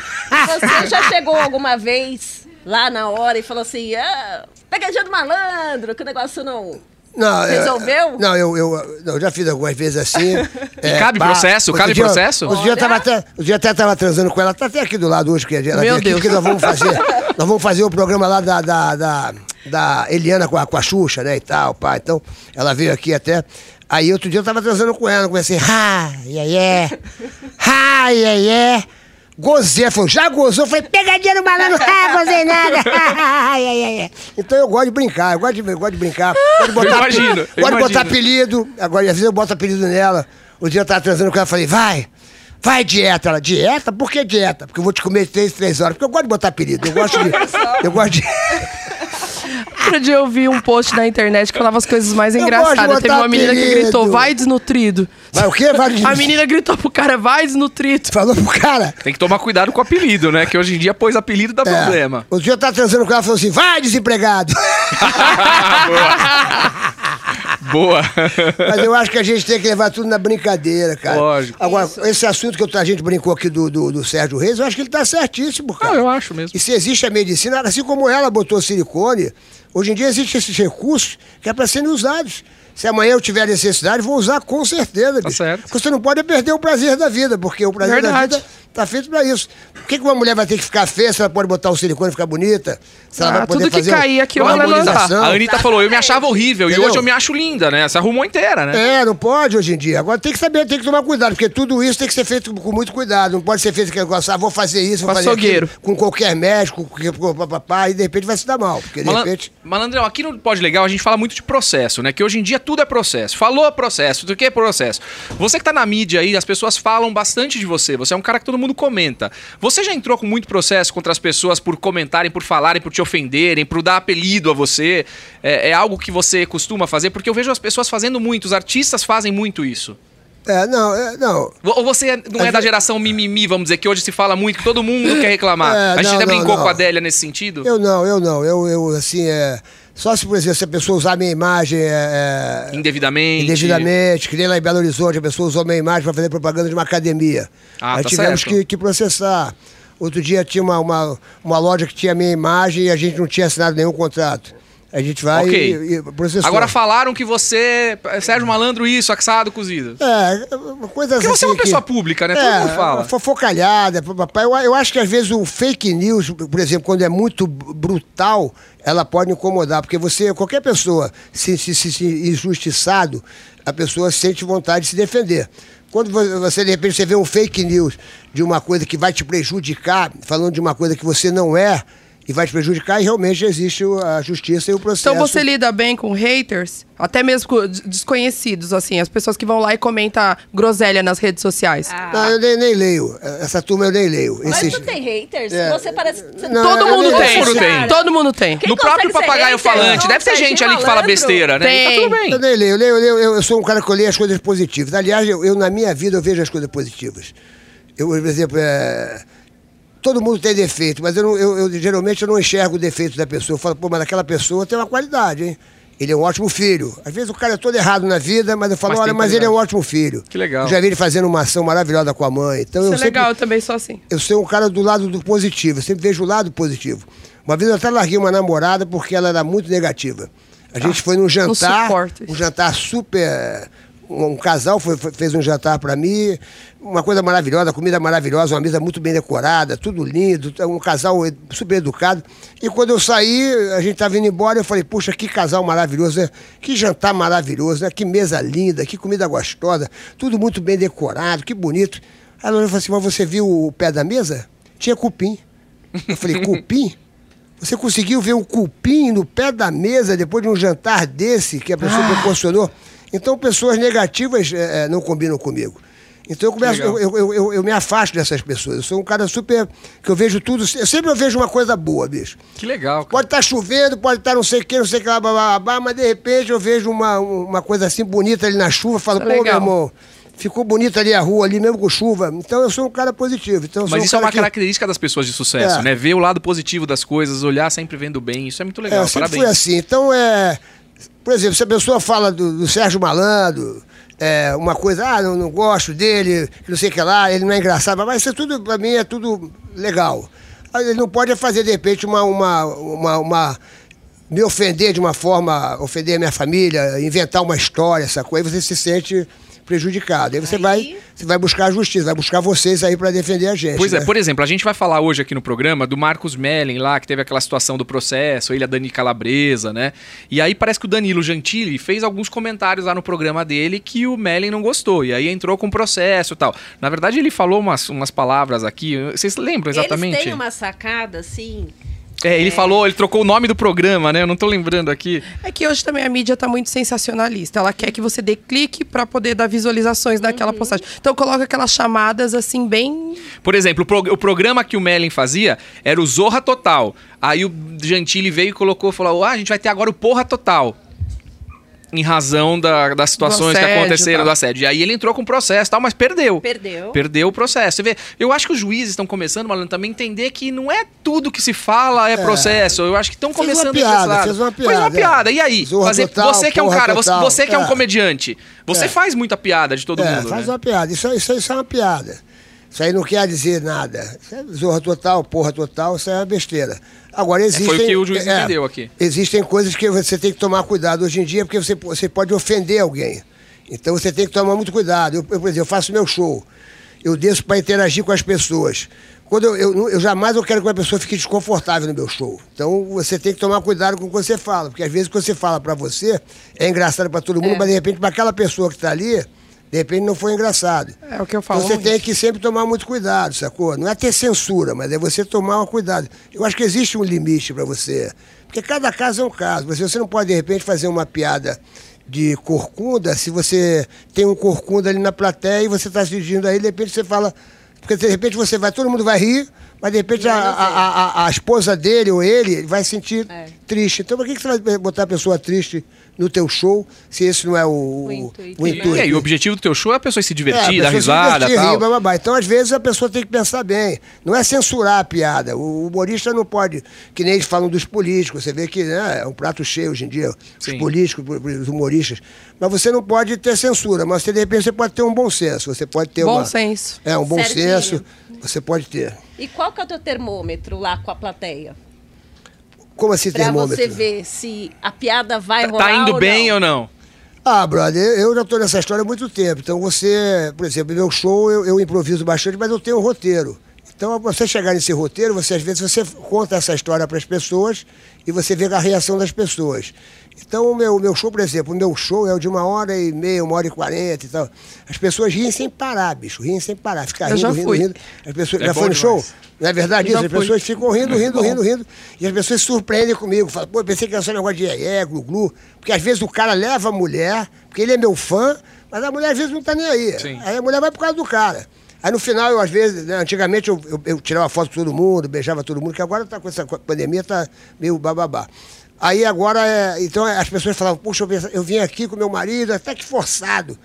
você já chegou alguma vez lá na hora e falou assim, ah, pegadinha do malandro, que o negócio não... Não, é- Resolveu? não, eu, eu, eu já fiz algumas vezes assim. E cabe processo? outro Cabe dia- processo? Outro dia, eu tava dia até tava transando com ela, tá até aqui do lado hoje, que ela Meu aqui, Deus. porque nós vamos fazer. nós vamos fazer o programa lá da, da, da, da Eliana com a, com a Xuxa, né? E tal, pá. Então, ela veio aqui até. Aí outro dia eu tava transando com ela, comecei, ha, yeah, yeah. Ha, yeah, yeah. Gozei, falou, já gozou? Eu falei, pegadinha no malandro, ah, gozei nada. Yeah, yeah, yeah. Então eu gosto de brincar, eu gosto de, eu gosto de brincar. Gosto de botar, imagino, eu gosto de botar imagino. apelido. Agora, às vezes eu boto apelido nela. Um dia eu tava transando com ela, falei, vai. Vai dieta. Ela, dieta? Por que dieta? Porque eu vou te comer de três, três horas. Porque eu gosto de botar apelido. Eu gosto de. eu gosto de. Outro dia eu vi um post na internet que falava as coisas mais Eu de engraçadas. Teve uma menina que apelido. gritou, vai desnutrido. Vai o quê? Vai A menina gritou pro cara, vai desnutrido. Falou pro cara. Tem que tomar cuidado com o apelido, né? Que hoje em dia, pôs apelido dá É, problema. Outro dia tava transando com ela e falou assim: vai, desempregado. Boa. Mas eu acho que a gente tem que levar tudo na brincadeira, cara. Lógico. Agora, esse assunto que a gente brincou aqui do, do, do Sérgio Reis, eu acho que ele tá certíssimo, cara. Não, eu acho mesmo. E se existe a medicina, assim como ela botou silicone, hoje em dia existem esses recursos que é para serem usados. Se amanhã eu tiver necessidade, vou usar com certeza, bicho. Tá certo. Porque Você não pode perder o prazer da vida, porque o prazer Verdade. da vida tá feito para isso. Por que, que uma mulher vai ter que ficar feia se ela pode botar o silicone e ficar bonita? Se ela Ah, vai poder tudo que fazer cair aqui, uma ela vai lançar. harmonização? A Anitta falou, eu me achava horrível e Entendeu? hoje eu me acho linda, né? Se arrumou inteira, né? É, não pode hoje em dia. Agora tem que saber, tem que tomar cuidado, porque tudo isso tem que ser feito com muito cuidado. Não pode ser feito aquele negócio, ah, vou fazer isso, vou fazer Açougueiro. aquilo, com qualquer médico, com, papapá, e de repente vai se dar mal. Porque de Malan- repente. Malandrão, aqui no Pode Legal a gente fala muito de processo, né? Que hoje em dia tudo é processo. Falou processo, do que é processo? Você que tá na mídia aí, as pessoas falam bastante de você. Você é um cara que todo mundo comenta. Você já entrou com muito processo contra as pessoas por comentarem, por falarem, por te ofenderem, por dar apelido a você? É, é algo que você costuma fazer? Porque eu vejo as pessoas fazendo muito, os artistas fazem muito isso. É, não, é, não. Ou você é- não é Às da geração mimimi, vamos dizer, que hoje se fala muito, que todo mundo quer reclamar. É, a gente não, até brincou não. com a Adélia nesse sentido. Eu não, eu não. Eu, eu assim, é. Só se, por exemplo, se a pessoa usar a minha imagem é, é, Indevidamente. indevidamente, que nem lá em Belo Horizonte, a pessoa usou a minha imagem para fazer propaganda de uma academia. Ah, Aí tá tivemos que, que processar. Outro dia tinha uma, uma, uma loja que tinha a minha imagem e a gente não tinha assinado nenhum contrato. A gente vai Ok. e, e processou. Agora falaram que você é Sérgio Malandro isso, assado, cozido. É, uma coisa Porque você é uma assim pessoa que- pública, né? Todo mundo fala. Fofocalhada, papai. Eu, eu acho que às vezes o fake news, por exemplo, quando é muito brutal, ela pode incomodar. Porque você, qualquer pessoa, se, se, se, se injustiçado, a pessoa sente vontade de se defender. Quando vo- você, de repente, você vê um fake news de uma coisa que vai te prejudicar, falando de uma coisa que você não é, e vai te prejudicar, e realmente existe a justiça e o processo. Então você lida bem com haters? Até mesmo desconhecidos, assim, as pessoas que vão lá e comentam groselha nas redes sociais. Ah. Não, eu nem, nem leio. Essa turma eu nem leio. Mas Esses- tu tem haters? É. Você parece. Não, Todo mundo tem. Todo mundo tem. Todo mundo tem. Quem no próprio ser papagaio hater? falante, Não, deve ter Sérgio gente ali que fala besteira, né? Tá Tem. tudo bem. Eu nem leio, eu, leio, eu, leio, eu, eu sou um cara que eu leio as coisas positivas. Aliás, eu, eu, na minha vida eu vejo as coisas positivas. Eu, por exemplo, é, todo mundo tem defeito, mas eu, não- eu- eu, geralmente eu não enxergo o defeito da pessoa. Eu falo, pô, mas aquela pessoa tem uma qualidade, hein? Ele é um ótimo filho. Às vezes o cara é todo errado na vida, mas eu falo, Mas olha, mas ele é um ótimo filho. Que legal. Eu já vi ele fazendo uma ação maravilhosa com a mãe. Então Isso eu é sempre- legal, eu também sou assim. eu sou um cara do lado do positivo, eu sempre vejo o lado positivo. Uma vez eu até larguei uma namorada porque ela era muito negativa. A gente foi num jantar, um jantar super. Um, casal foi- fez um jantar pra mim, uma coisa maravilhosa, comida maravilhosa, uma mesa muito bem decorada, tudo lindo, um casal super educado. E quando eu saí, a gente tava indo embora, eu falei, puxa, que casal maravilhoso, né? que jantar maravilhoso, né? que mesa linda, que comida gostosa, tudo muito bem decorado, que bonito. Aí ela falou assim, mas você viu o pé da mesa? Tinha cupim. Eu falei, cupim? Você conseguiu ver um cupim no pé da mesa depois de um jantar desse que a pessoa Ah. proporcionou? Então, pessoas negativas eh, eh, não combinam comigo. Então, eu, começo, Legal. eu, eu, eu, eu me afasto dessas pessoas. Eu sou um cara super. que eu vejo tudo. Eu sempre eu vejo uma coisa boa, bicho. Que legal. cara. Pode estar chovendo, pode estar não sei o que, não sei o que lá, blá, blá, blá, mas de repente eu vejo uma, uma coisa assim bonita ali na chuva, falo, Isso pô, é meu legal. irmão, ficou bonita ali a rua, ali mesmo com chuva. Então eu sou um cara positivo. Então, eu Mas um isso é uma que- característica das pessoas de sucesso, É. né? Ver o lado positivo das coisas, olhar sempre vendo bem. Isso é muito É, legal. eu sempre Parabéns. fui assim. Então, é. Por exemplo, se a pessoa fala do, do Sérgio Malandro, é, uma coisa, ah, não, não gosto dele, não sei o que lá, ele não é engraçado, mas isso é tudo, pra mim, é tudo legal. Ele não pode fazer, de repente, uma. uma, uma, uma- me ofender de uma forma, ofender a minha família, inventar uma história, essa coisa, você se sente prejudicado. Aí você, Aí- Vai, você vai buscar a justiça, vai buscar vocês aí para defender a gente. Pois é, né? por exemplo, a gente vai falar hoje aqui no programa do Marcos Mellen lá, que teve aquela situação do processo, ele, a Dani Calabresa, né? E aí parece que o Danilo Gentili fez alguns comentários lá no programa dele que o Mellen não gostou. E aí entrou com processo e tal. Na verdade, ele falou umas, umas palavras aqui. Vocês lembram exatamente? Eles têm uma sacada, assim, É, ele falou, ele trocou o nome do programa, né? Eu não tô lembrando aqui. É que hoje também a mídia tá muito sensacionalista. Ela quer que você dê clique pra poder dar visualizações daquela postagem. Então coloca aquelas chamadas assim bem Por exemplo, o, pro- o programa que o Mellen fazia era o Zorra Total. Aí o Gentili veio e colocou, falou: ah, a gente vai ter agora o Porra Total. Em razão da- das situações que assédio, aconteceram tá. do assédio. E aí ele entrou com processo e tal, mas perdeu. Perdeu. Perdeu o processo. Você vê, eu acho que os juízes estão começando, Malandro, também a entender que não é tudo que se fala é, processo. Eu acho que estão uma começando piada, desse lado. fez uma Fez uma piada, piada. é. E aí? Zorra Fazer- total, você que é um cara, você, total. você que é um É. comediante, você É. faz muita piada de todo é, mundo. faz né? uma piada. Isso, isso, isso é uma piada. Isso aí não quer dizer nada. Isso é zorra total, porra total, isso é uma besteira. Agora existem. foi o que o juiz entendeu aqui. Existem coisas que você tem que tomar cuidado hoje em dia, porque você, você pode ofender alguém. Então você tem que tomar muito cuidado. Eu, eu, por exemplo, eu faço meu show. Eu desço para interagir com as pessoas. Quando eu, eu, eu jamais eu quero que uma pessoa fique desconfortável no meu show. Então você tem que tomar cuidado com o que você fala, porque às vezes o que você fala para você é engraçado para todo mundo, mas de repente para aquela pessoa que está ali, de repente não foi engraçado. É o que eu falo Então você tem que sempre tomar muito cuidado, sacou? Não é ter censura, mas é você tomar um cuidado. Eu acho que existe um limite para você. Porque cada caso é um caso. Você, não pode, de repente, fazer uma piada de corcunda se você tem um corcunda ali na plateia e você está assistindo aí, de repente você fala. Porque de repente você vai, todo mundo vai rir, mas de repente a, a, a, a esposa dele ou ele vai se sentir É. triste. Então por que, que você vai botar a pessoa triste no teu show se esse não é o, O intuito, o né? intuito? É, e o objetivo do teu show é a pessoa se É, divertir, a dar se risada divertir, tal. rir, bababá. Então, às vezes, a pessoa tem que pensar bem. Não é censurar a piada. O humorista não pode, que nem eles falam dos políticos. Você vê que né, é um prato cheio hoje em dia, Sim. os políticos, os humoristas. Mas você não pode ter censura. Mas você, de repente, você pode ter um bom senso. Você pode ter bom uma... senso. É, um bom Certinho. senso. Você pode ter. E qual que é o teu termômetro lá com a plateia? Como assim, Pra termômetro? você ver se a piada vai Tá- rolar Tá indo ou bem não. ou não? Ah, brother, eu já estou nessa história há muito tempo. Então você, por exemplo, meu show eu, eu improviso bastante, mas eu tenho um roteiro. Então, pra você chegar nesse roteiro, você às vezes você conta essa história para as pessoas e você vê a reação das pessoas. Então, o meu, meu show, por exemplo, o meu show é o de uma hora e meia, uma hora e quarenta e tal. As pessoas riem sem parar, bicho, riem sem parar. Ficar rindo, rindo, fui. rindo. As pessoas, É já foi no demais. show? Não é verdade Já isso? As fui. pessoas ficam rindo, rindo, bom. rindo, rindo. E as pessoas se surpreendem comigo. Falam, pô, eu pensei que era só negócio de é, glu, glu. Porque às vezes o cara leva a mulher, porque ele é meu fã, mas a mulher às vezes não tá nem aí. Sim. Aí a mulher vai por causa do cara. Aí no final, eu às vezes, né, antigamente eu, eu, eu tirava foto com todo mundo, beijava todo mundo, que agora tá com essa pandemia, tá meio bababá. Aí agora, é, então as pessoas falavam, puxa, eu vim- eu vim aqui com meu marido, até que forçado,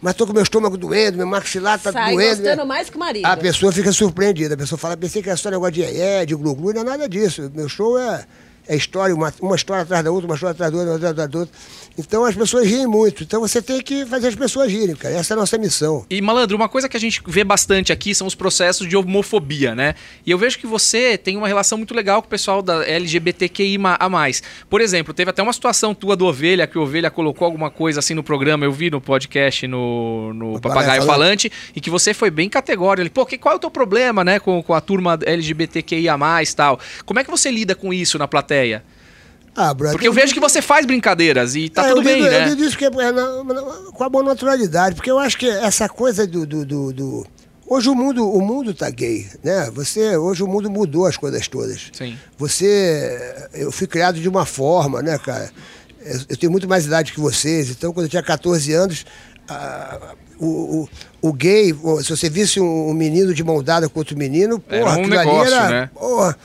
mas tô com meu estômago doendo, meu maxilar tá Sai doendo. gostando né? mais que o marido. A pessoa fica surpreendida. A pessoa fala, pensei que era só negócio de é, de glu-glu, não é nada disso. Meu show é, é história, uma, uma história atrás da outra, uma história atrás da outra, uma atrás da outra. Então as pessoas riem muito. Então você tem que fazer as pessoas rirem, cara. Essa é a nossa missão. E, Malandro, uma coisa que a gente vê bastante aqui são os processos de homofobia, né? E eu vejo que você tem uma relação muito legal com o pessoal da LGBTQI a mais. Por exemplo, teve até uma situação tua do Ovelha, que o Ovelha colocou alguma coisa assim no programa, eu vi no podcast, no, no Papagaio Falante, e que você foi bem categórico. Ele, pô, que, qual é o teu problema, né, com, com a turma LGBTQI a mais tal? Como é que você lida com isso na plateia? Ah, brother. Porque eu vejo que você faz brincadeiras e tá É, tudo eu bem, né? Eu lido isso que é, é com a boa naturalidade, porque eu acho que essa coisa do. do, do- do- Hoje o mundo, o mundo tá gay, né? Você, hoje o mundo mudou as coisas todas. Sim. Você, eu fui criado de uma forma, né, cara? Eu, eu tenho muito mais idade que vocês, então quando eu tinha 14 anos, ah, o, o, o gay, se você visse um, um menino de mão dada com outro menino, porra, Era um negócio, era, né? Porra,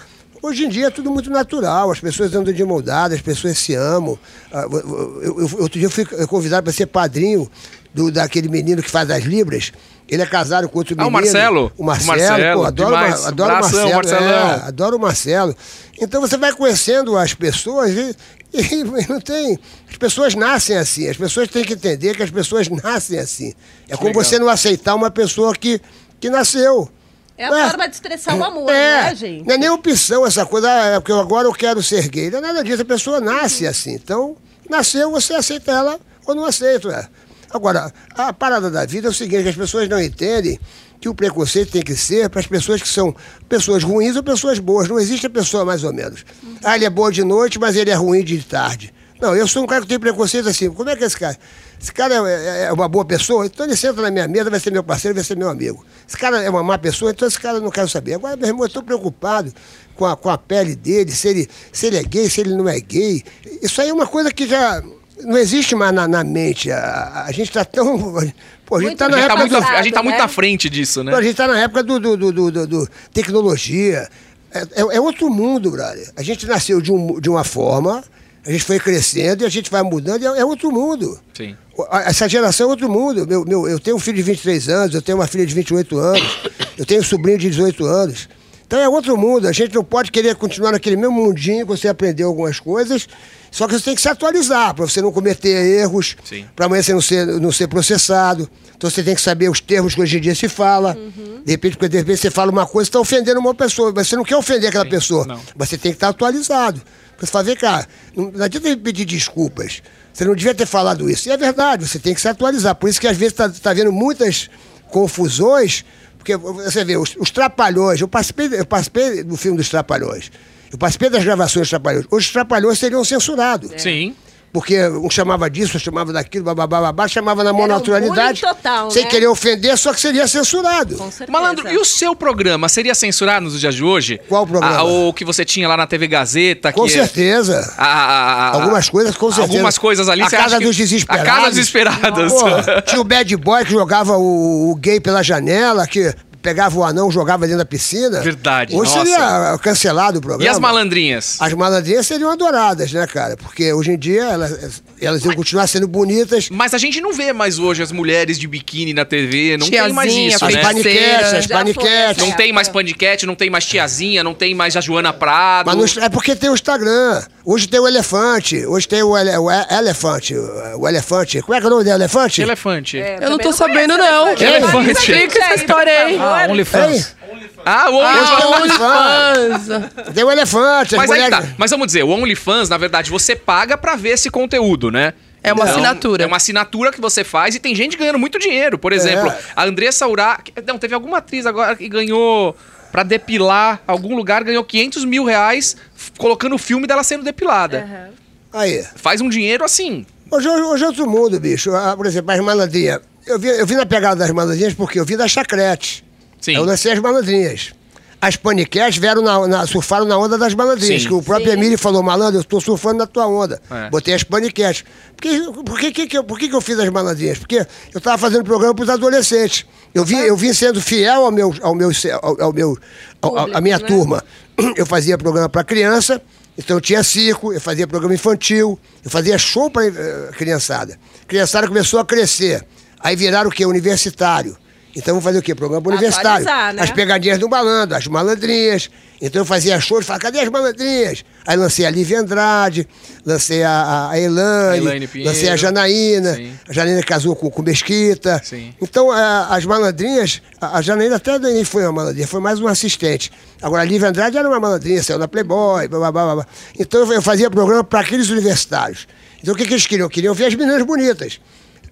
hoje em dia é tudo muito natural, as pessoas andam de mão dada, as pessoas se amam. Ah, eu- outro dia eu fui convidado para ser padrinho do, daquele menino que faz as libras. Ele é casado com outro Ah, o menino. Marcelo? O Marcelo, O Marcelo, pô, adoro, o adoro o Marcelo. É, adoro o Marcelo. Então você vai conhecendo as pessoas e, e não tem. As pessoas nascem assim. As pessoas têm que entender que as pessoas nascem assim. É como legal. você não aceitar uma pessoa que, que nasceu. É a forma de expressar o amor, É, né, gente? Não é nem opção essa coisa, ah, é porque agora eu quero ser gay. Não é nada disso, a pessoa nasce assim. Então, nasceu, você aceita ela ou não aceita. é. Agora, a parada da vida é o seguinte, que as pessoas não entendem que o preconceito tem que ser para as pessoas que são pessoas ruins ou pessoas boas. Não existe a pessoa mais ou menos. Ah, ele é boa de noite, mas ele é ruim de tarde. Não, eu sou um cara que tem preconceito assim. Como é que é esse cara? Esse cara é, é- é uma boa pessoa, então ele senta na minha mesa, vai ser meu parceiro, vai ser meu amigo. Esse cara é uma má pessoa, então esse cara eu não quero saber. Agora, meu irmão, eu estou preocupado com a, com a pele dele, se ele, se ele é gay, se ele não é gay. Isso aí é uma coisa que já não existe mais na, na mente. A, a gente está tão. Pô, a gente está na gente, tá época muito, do- à- a gente tá muito na frente disso, né? a gente está na época do, do, do, do- do- do tecnologia. É, é- é outro mundo, brother. A gente nasceu de, um, de uma forma, a gente foi crescendo e a gente vai mudando, e é, é outro mundo. Sim. Essa geração é outro mundo. Meu, meu, eu tenho um filho de 23 anos, eu tenho uma filha de 28 anos, eu tenho um sobrinho de 18 anos. Então é outro mundo. A gente não pode querer continuar naquele mesmo mundinho que você aprendeu algumas coisas, só que você tem que se atualizar para você não cometer erros, Sim. para amanhã você não ser, não ser processado. Então você tem que saber os termos que hoje em dia se fala. De repente, porque de repente você fala uma coisa e está ofendendo uma pessoa, mas você não quer ofender aquela pessoa. não. Você tem que estar atualizado. Porque você fala, vem cá, não, não adianta pedir desculpas. Você não devia ter falado isso. E é verdade, você tem que se atualizar. Por isso que às vezes está tá vendo muitas confusões, porque você vê, os, os trapalhões, eu participei, eu participei do filme dos Trapalhões. Eu participei das gravações dos Trapalhões. Hoje os Trapalhões seriam censurados. Sim. Porque um chamava disso, outro chamava daquilo, babá, babá, chamava na mão um naturalidade. total, sem né? querer ofender, só que seria censurado. Com certeza. Malandro, e o seu programa seria censurado nos dias de hoje? Qual programa? Ah, o que você tinha lá na TV Gazeta? Com que- certeza. Ah, ah, ah, Algumas coisas, com certeza. Algumas coisas ali. A você Casa acha que- dos Desesperados. A Casa dos Desesperados. Pô, tinha o bad boy que jogava o, o gay pela janela, que pegava o anão, jogava dentro da piscina. Verdade, Hoje nossa. seria cancelado o programa. e as malandrinhas? As malandrinhas seriam adoradas, né, cara? Porque hoje em dia elas, elas iam continuar sendo bonitas. Mas a gente não vê mais hoje as mulheres de biquíni na TV, não tem mais Tiazinha, isso, As né? as já foi paniquetes. Não tem mais paniquete, não tem mais tiazinha, não tem mais a Joana Prado. Mas no- é porque tem o Instagram. Hoje tem o elefante. Hoje tem o, ele, o elefante. O, elefante. Como é que é o nome do elefante? Elefante. É, Eu não tô sabendo, não. conheço Elefante. Explica essa história aí. Ah, OnlyFans. Ah, o Ah, OnlyFans. OnlyFans. tem o elefante. as Mas aí tá. Mas vamos dizer, o OnlyFans, na verdade, você paga pra ver esse conteúdo, né? É uma Então, assinatura. É uma assinatura que você faz e tem gente ganhando muito dinheiro. Por exemplo, a Andressa Urá... Não, teve alguma atriz agora que ganhou... Pra depilar algum lugar, ganhou 500 mil reais colocando o filme dela sendo depilada. Aí. Faz um dinheiro assim. Hoje, hoje é outro mundo, bicho. Ah, por exemplo, as malandrinhas. Eu vi, eu vi na pegada das malandrinhas porque eu vi das chacretes. Sim. Eu lancei as malandrinhas. As paniquetes vieram na, na- surfaram na onda das malandrinhas. Sim. Que o próprio Sim. Emílio falou, malandro, eu tô surfando na tua onda. É. Botei as paniquetes. Por, que, por, que, que, que eu- por que, que eu fiz as malandrinhas? Porque eu tava fazendo programa pros adolescentes. Eu vim, eu vim sendo fiel ao meu, ao meu, ao, ao meu, ao- ao- à minha né? turma. Eu fazia programa para criança, então eu tinha circo, eu fazia programa infantil, eu fazia show para criançada. Criançada começou a crescer. Aí viraram o quê? Universitário. Então eu vou fazer o quê? Programa universitário. Né? As pegadinhas do malandro, as malandrinhas. Então eu fazia shows, falava, cadê as malandrinhas? Aí lancei a Lívia Andrade, lancei a, a, a Elaine, A Pinheiro. lancei a Janaína. Sim. A Janaína casou com, com Mesquita. Sim. Então a- as malandrinhas, a, a Janaína até nem foi uma malandrinha, foi mais um assistente. Agora a Lívia Andrade era uma malandrinha, saiu na Playboy, blá, blá, blá, blá. Então eu- eu fazia programa para aqueles universitários. Então o que, que eles queriam? Queriam ver as meninas bonitas.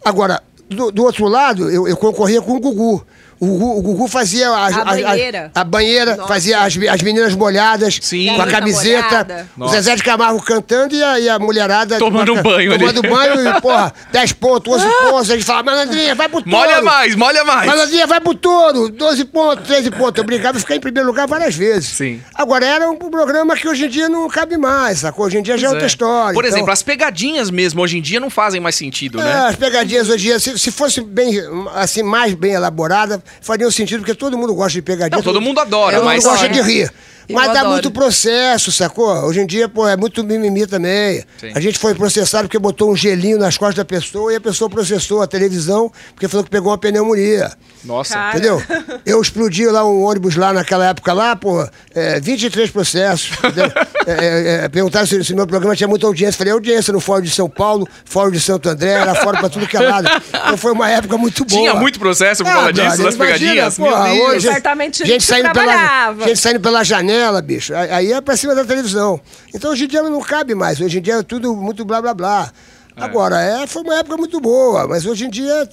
Agora, do, do outro lado, eu, eu concorria com o Gugu. O Gugu, o Gugu fazia a, A banheira. a banheira, Nossa. fazia as, as meninas molhadas, Sim. com a camiseta, molhada. o Zezé de Camargo cantando e a, e a mulherada Tomando um banho ali. Tomando banho e, porra, 10 pontos, 11 pontos. A gente fala, malandrinha, vai pro touro. Molha mais, molha mais. Malandrinha, vai pro touro, 12 pontos, 13 pontos. Eu brincava e ficar em primeiro lugar várias vezes. Sim. Agora, era um programa que hoje em dia não cabe mais, sacou? Hoje em dia já é outra É. história. Por Então, exemplo, as pegadinhas mesmo hoje em dia não fazem mais sentido, é, né? as pegadinhas hoje em dia, se, se fosse bem, assim, mais bem elaborada, faria um sentido, porque todo mundo gosta de pegadinha. Não, todo mundo adora, todo mas- mundo gosta de rir. Eu Mas dá adoro. muito processo, sacou? Hoje em dia, pô, é muito mimimi também. Sim. A gente foi processado porque botou um gelinho nas costas da pessoa e a pessoa processou a televisão porque falou que pegou uma pneumonia. Nossa. Cara. Entendeu? Eu explodi lá um ônibus lá naquela época lá, pô, é, 23 processos. É, é, é, perguntaram se, se meu programa tinha muita audiência. Falei, audiência no Fórum de São Paulo, Fórum de Santo André, era fora pra tudo que é lado. Então foi uma época muito boa. Tinha muito processo por causa disso, brother, das imagina, pegadinhas? Meu porra, Deus. hoje, Certamente gente saindo, pela, trabalhava. gente saindo pela janela, bicho. Aí é pra cima da televisão. Então hoje em dia não cabe mais. Hoje em dia é tudo muito blá blá blá. Agora, é, foi uma época muito boa, mas hoje em dia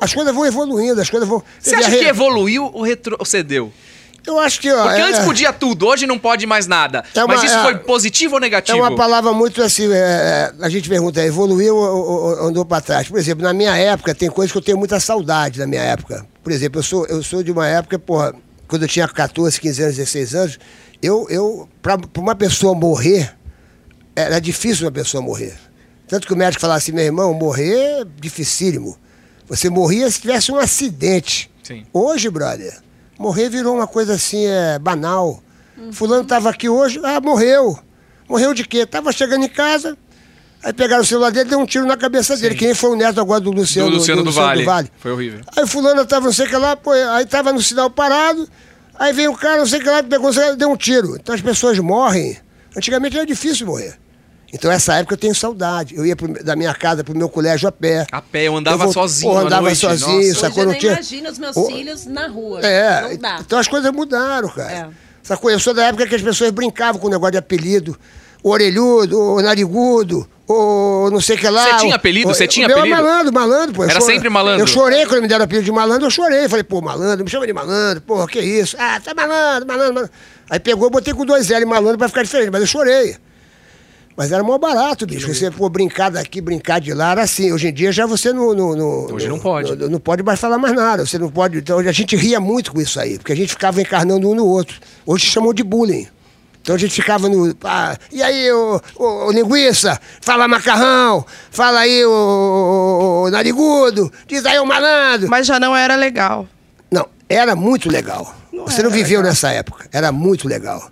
as coisas vão evoluindo, as coisas vão. Você acha que evoluiu ou retrocedeu? Eu acho que, ó. Porque é- antes é- podia tudo, hoje não pode mais nada. É uma- Mas isso é- foi positivo ou É negativo? uma palavra muito assim, é, é, a gente pergunta, evoluiu ou, ou- ou andou para trás? Por exemplo, na minha época, tem coisas que eu tenho muita saudade na minha época. Por exemplo, eu sou, eu sou de uma época, porra, quando eu tinha 14, 15 anos, 16 anos, eu, eu para uma pessoa morrer, era difícil uma pessoa morrer. Tanto que o médico falava assim, meu irmão, morrer é dificílimo. Você morria se tivesse um acidente. Sim. Hoje, brother, morrer virou uma coisa assim, é, banal. Fulano estava aqui hoje, ah, morreu. Morreu de quê? Tava chegando em casa, aí pegaram o celular dele e deu um tiro na cabeça dele, que nem foi o neto agora do Luciano do Luciano do, vale. Foi horrível. Aí fulano tava não sei o que lá, pô, aí tava no sinal parado, aí veio um cara, não sei o que lá, pegou o celular e deu um tiro. Então as pessoas morrem. Antigamente era difícil morrer. Então essa época eu tenho saudade. Eu ia pro- da minha casa pro meu colégio a pé. A pé, eu andava vou- sozinho à andava noite, sozinho, nossa. Hoje sacou? eu Não nem tinha... imagino os meus filhos na rua. É, Não dá. então as coisas mudaram, cara. É. Sacou? Eu sou da época que as pessoas brincavam com o negócio de apelido. O orelhudo, o narigudo, o não sei o que lá. Você tinha apelido? Você tinha é apelido? malandro, malandro, pô. Eu Era choro- sempre malandro? Eu chorei quando me deram apelido de malandro, eu chorei. Falei, pô, malandro, me chama de malandro, porra, que isso? Ah, tá malandro, malandro, malandro. Aí pegou, botei com dois L malandro pra ficar diferente, mas eu chorei. Mas era mó barato, bicho. Você, pô, brincar daqui, brincar de lá, era assim. Hoje em dia já você não. não, não Hoje não pode. Não, não pode mais falar mais nada. Você não pode. Então a gente ria muito com isso aí, porque a gente ficava encarnando um no outro. Hoje chamam de bullying. Então a gente ficava no. ah, e aí, o, o, o linguiça? Fala macarrão, fala aí o, o- o narigudo, diz aí o malandro. Mas já não era legal. Não, era muito legal. você não viveu nessa época. Era muito legal.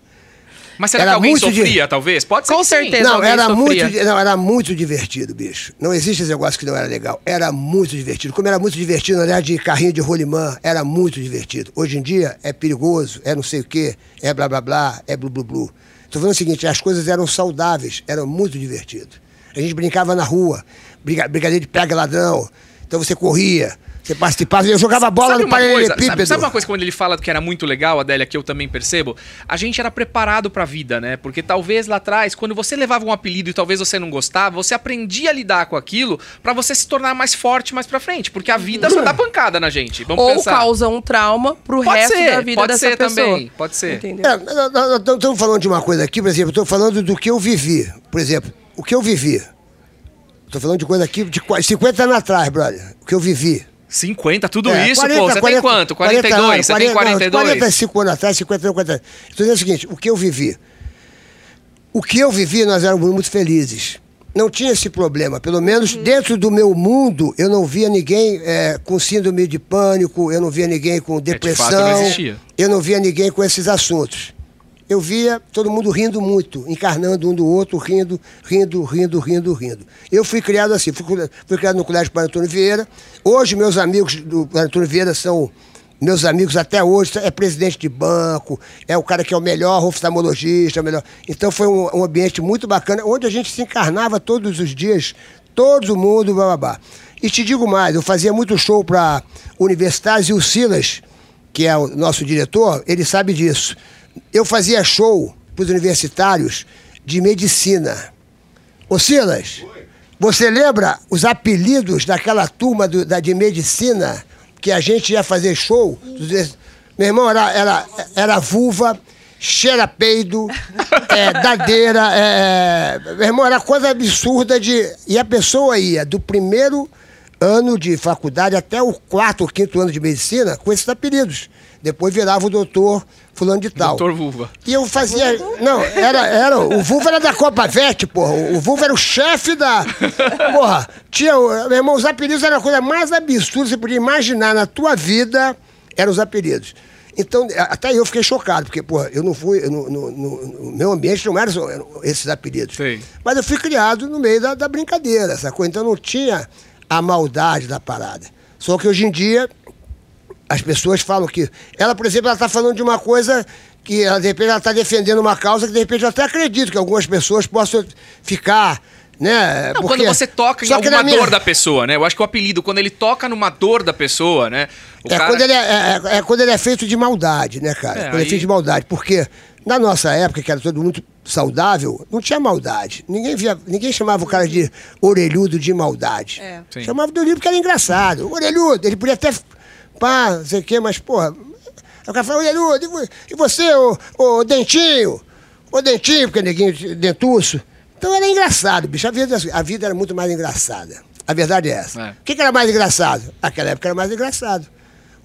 Mas será Era que alguém muito de- sofria, talvez? Pode ser Com que sim. certeza. Não, alguém era sofria. muito, não, era muito divertido, bicho. Não existe esse negócio que não era legal. Era muito divertido. Como era muito divertido andar de carrinho de rolimã, era muito divertido. Hoje em dia é perigoso, é não sei o quê, é blá blá blá, é blu blu blu. Tô falando o seguinte, as coisas eram saudáveis, eram muito divertido. A gente brincava na rua, briga, brigadeiro de pega ladrão. Então você corria, você participava, eu jogava bola Sabe no paralelepípedo. sabe, sabe uma coisa quando ele fala que era muito legal, Adélia, que eu também percebo? A gente era preparado pra vida, né? Porque talvez lá atrás, quando você levava um apelido e talvez você não gostava, você aprendia a lidar com aquilo pra você se tornar mais forte mais pra frente. Porque a vida só dá pancada na gente. Vamos Ou pensar. causa um trauma pro Pode resto ser, da vida pode dessa ser pessoa. também, pode ser. Nós- nós nós estamos falando de uma coisa aqui, por exemplo, estou falando do que eu vivi. Por exemplo, o que eu vivi. Estou falando de coisa aqui de qua- 50 anos atrás, brother. O que eu vivi. 50, tudo É, isso, 40, pô. Você tem 40, quanto? 40 42? anos, você tem 42? 45 anos atrás, 50 anos, 40 anos. Estou dizendo o seguinte, o que eu vivi. O que eu vivi, nós éramos muito felizes. Não tinha esse problema. Pelo menos dentro do meu mundo, eu não via ninguém é, com síndrome de pânico, eu não via ninguém com É, de depressão. fato, não existia. Eu não via ninguém com esses assuntos. Eu via todo mundo rindo muito, encarnando um do outro, rindo, rindo, rindo, rindo, rindo. Eu fui criado assim, fui, fui criado no Colégio Padre Antônio Vieira. Hoje, meus amigos do Antônio Vieira são meus amigos até hoje, é presidente de banco, é o cara que é o melhor oftalmologista, o melhor. Então foi um, um ambiente muito bacana, onde a gente se encarnava todos os dias, todo mundo, bababá. E te digo mais, eu fazia muito show para universitários e o Silas, que é o nosso diretor, ele sabe disso. Eu fazia show para os universitários de medicina. Ô Silas, você lembra os apelidos daquela turma do- da, de medicina que a gente ia fazer show? Meu irmão, era, era, era vulva, cheira peido, é, dadeira, é, meu irmão, era coisa absurda de. E a pessoa ia do primeiro ano de faculdade até o quarto ou quinto ano de medicina com esses apelidos. Depois virava o doutor fulano de tal. Doutor Vulva. E eu fazia. Não, era, era. O Vulva era da Copa Vete, porra. O Vulva era o chefe da. Porra, tinha. Meu irmão, os apelidos eram a coisa mais absurda que você podia imaginar na tua vida, eram os apelidos. Então, até eu fiquei chocado, porque, porra, eu não fui. eu não- no, no- no meu ambiente não eram esses apelidos. Sei. Mas eu fui criado no meio da, da brincadeira, sacou? Então não tinha a maldade da parada. Só que hoje em dia, as pessoas falam que. Ela, por exemplo, ela está falando de uma coisa que ela, de repente ela está defendendo uma causa que de repente eu até acredito que algumas pessoas possam ficar. Né? Não, porque- quando você toca em Só alguma na minha- dor da pessoa, né? Eu acho que o apelido, quando ele toca numa dor da pessoa, né? O É, cara- quando ele é, é- é quando ele é feito de maldade, né, cara? É, quando ele é aí- feito de maldade. Porque na nossa época, que era todo muito saudável, não tinha maldade. Ninguém, via, ninguém chamava o cara de orelhudo de maldade. É. Chamava de orelhudo porque era engraçado. Orelhudo, ele podia até. Pá, não sei o quê, mas, porra. Aí o cara fala, e vo- você, ô, ô Dentinho? Ô Dentinho, porque neguinho dentuço. Então era engraçado, bicho. A vida, a vida era muito mais engraçada. A verdade é essa. É. O que, que era mais engraçado? Naquela época era mais engraçado.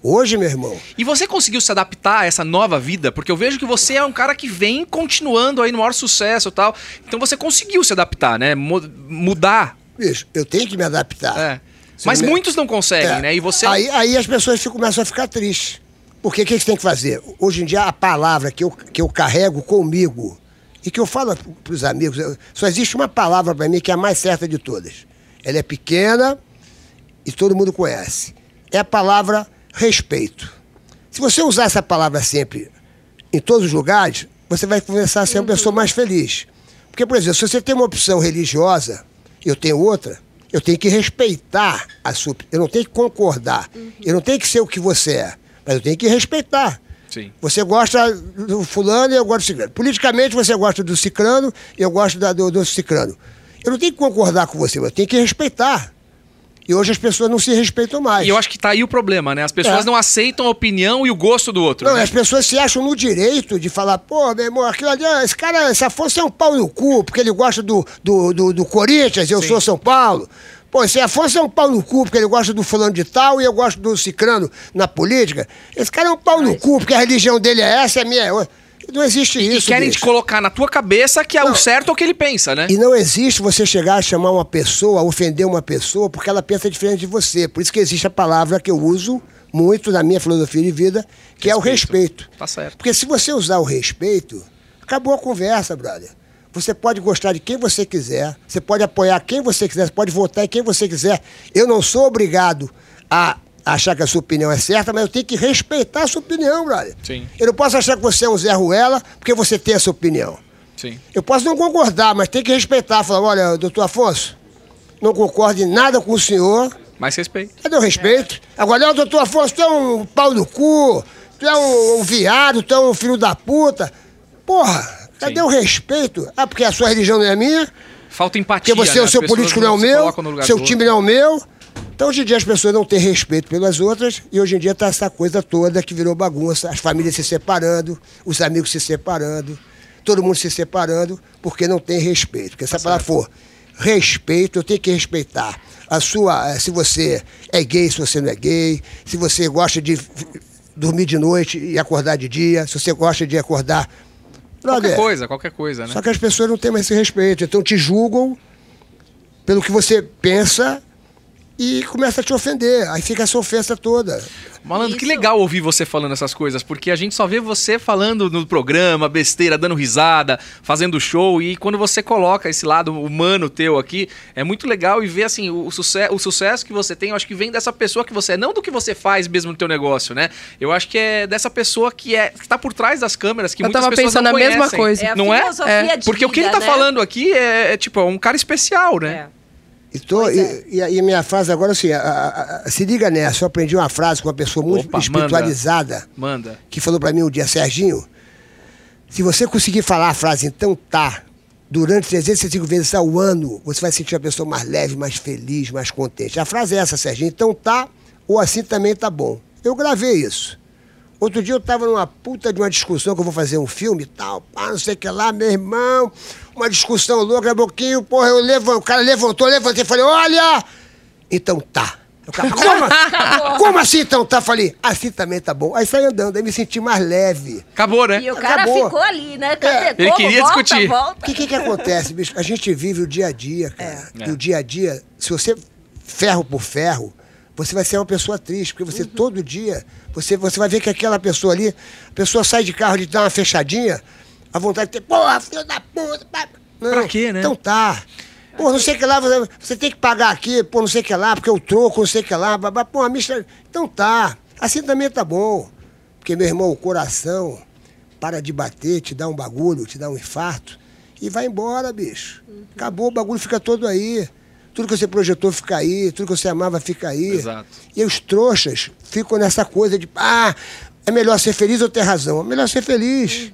Hoje, meu irmão, E você conseguiu se adaptar a essa nova vida? Porque eu vejo que você é um cara que vem continuando aí no maior sucesso e tal. Então você conseguiu se adaptar, né? Mu- mudar. bicho, eu tenho que me adaptar. É. Mas me- muitos não conseguem, É. né? E você. Aí, aí as pessoas ficam- começam a ficar tristes. Porque o que você tem que fazer? Hoje em dia, a palavra que eu, que eu carrego comigo e que eu falo para os amigos, só existe uma palavra para mim que é a mais certa de todas. Ela é pequena e todo mundo conhece. É a palavra respeito. Se você usar essa palavra sempre em todos os lugares, você vai começar a ser uma pessoa mais feliz. Porque, por exemplo, se você tem uma opção religiosa e eu tenho outra, eu tenho que respeitar a sua. Eu não tenho que concordar. Eu não tenho que ser o que você é, mas eu tenho que respeitar. Sim. Você gosta do fulano e eu gosto do ciclano. Politicamente você gosta do ciclano e eu gosto da- do, do ciclano. Eu não tenho que concordar com você, mas eu tenho que respeitar. E hoje as pessoas não se respeitam mais. E eu acho que tá aí o problema, né? As pessoas É. não aceitam a opinião e o gosto do outro. Não, né? as pessoas se acham no direito de falar, pô, meu irmão, aquilo ali, esse cara, esse Afonso é um pau no cu, porque ele gosta do, do, do, do Corinthians, eu sou São Paulo. Pô, esse Afonso é um pau no cu, porque ele gosta do fulano de tal e eu gosto do cicrano na política. Esse cara é um pau no cu, porque a religião dele é essa, a minha é outra. Não existe E isso, querem te bicho. colocar na tua cabeça que é o Não. certo ou o que ele pensa, né? E não existe você chegar a chamar uma pessoa, ofender uma pessoa, porque ela pensa diferente de você. Por isso que existe a palavra que eu uso muito na minha filosofia de vida, que é o Respeito. respeito. Tá certo. Porque se você usar o respeito, acabou a conversa, brother. Você pode gostar de quem você quiser, você pode apoiar quem você quiser, você pode votar em quem você quiser. Eu não sou obrigado a achar que a sua opinião é certa, mas eu tenho que respeitar a sua opinião, brother. Sim. Eu não posso achar que você é um Zé Ruela porque você tem essa opinião. Sim. Eu posso não concordar, mas tem que respeitar. Falar, olha, doutor Afonso, não concordo em nada com o senhor. Mais respeito. Cadê o respeito? Agora, ó, doutor Afonso, tu é um pau no cu, tu é um, um viado, tu é um filho da puta. Porra, cadê Sim. o respeito? Ah, porque a sua religião não é minha, Falta empatia. porque você, né? o seu político não é o meu, seu time não é o meu. Então, hoje em dia, as pessoas não têm respeito pelas outras e hoje em dia tá essa coisa toda que virou bagunça. As famílias se separando, os amigos se separando, todo mundo se separando porque não tem respeito. Porque se a palavra for respeito, eu tenho que respeitar. A sua, eh, se você é gay, se você não é gay, se você gosta de dormir de noite e acordar de dia, se você gosta de acordar. Qualquer coisa, qualquer coisa, né? só que as pessoas não têm mais esse respeito. Então te julgam pelo que você pensa e começa a te ofender. Aí fica essa ofensa toda. Malandro, que legal ouvir você falando essas coisas, porque a gente só vê você falando no programa, besteira, dando risada, fazendo show, e quando você coloca esse lado humano teu aqui, é muito legal e ver assim, o, suce o sucesso que você tem, eu acho que vem dessa pessoa que você é, não do que você faz mesmo no teu negócio, né? Eu acho que é dessa pessoa que é que tá por trás das câmeras, que Eu muitas tava pessoas pensando não a mesma conhecem. coisa. É a não é? É. de Porque o que ele vida, tá né? falando aqui é, é, tipo, é um cara especial, né? É. E, Pois é. e, e a a minha frase agora é assim: a- a- a- se liga nessa. Eu aprendi uma frase com uma pessoa muito Opa, espiritualizada Manda. que falou pra mim um dia, Serginho, se você conseguir falar a frase então tá, durante 365 vezes ao ano, você vai sentir a pessoa mais leve, mais feliz, mais contente. A frase é essa, Serginho, então tá, ou assim também tá bom. Eu gravei isso. Outro dia eu tava numa puta de uma discussão que eu vou fazer um filme e tal, pá, não sei o que lá, meu irmão, uma discussão louca, a pouquinho, porra, eu levanto, o cara levantou, levantei e falei, olha, então tá. O cara, como, como assim então tá? Falei, assim também tá bom. Aí saí andando, aí me senti mais leve. Acabou, né? E o cara Acabou. ficou ali, né? Cadê? É. Ele Como? queria volta, discutir. O que, que, que acontece, bicho? A gente vive o dia a dia, cara. É. E o dia a dia, se você ferro por ferro, você vai ser uma pessoa triste, porque Uhum. você todo dia, você, você vai ver que aquela pessoa ali, a pessoa sai de carro de dar uma fechadinha, a vontade de ter, porra, filho da puta. pá." Não, Pra quê, né? Então tá. Pô, não sei o que lá, você, tem que pagar aqui, pô, não sei o que lá, porque eu troco, não sei o que lá, babá, pô, a mista. Então tá. Assim também tá bom. Porque, meu irmão, o coração para de bater, te dá um bagulho, te dá um infarto e vai embora, bicho. Acabou, o bagulho fica todo aí. Tudo que você projetou fica aí, tudo que você amava fica aí. Exato. E os trouxas ficam nessa coisa de, ah, é melhor ser feliz ou ter razão? É melhor ser feliz.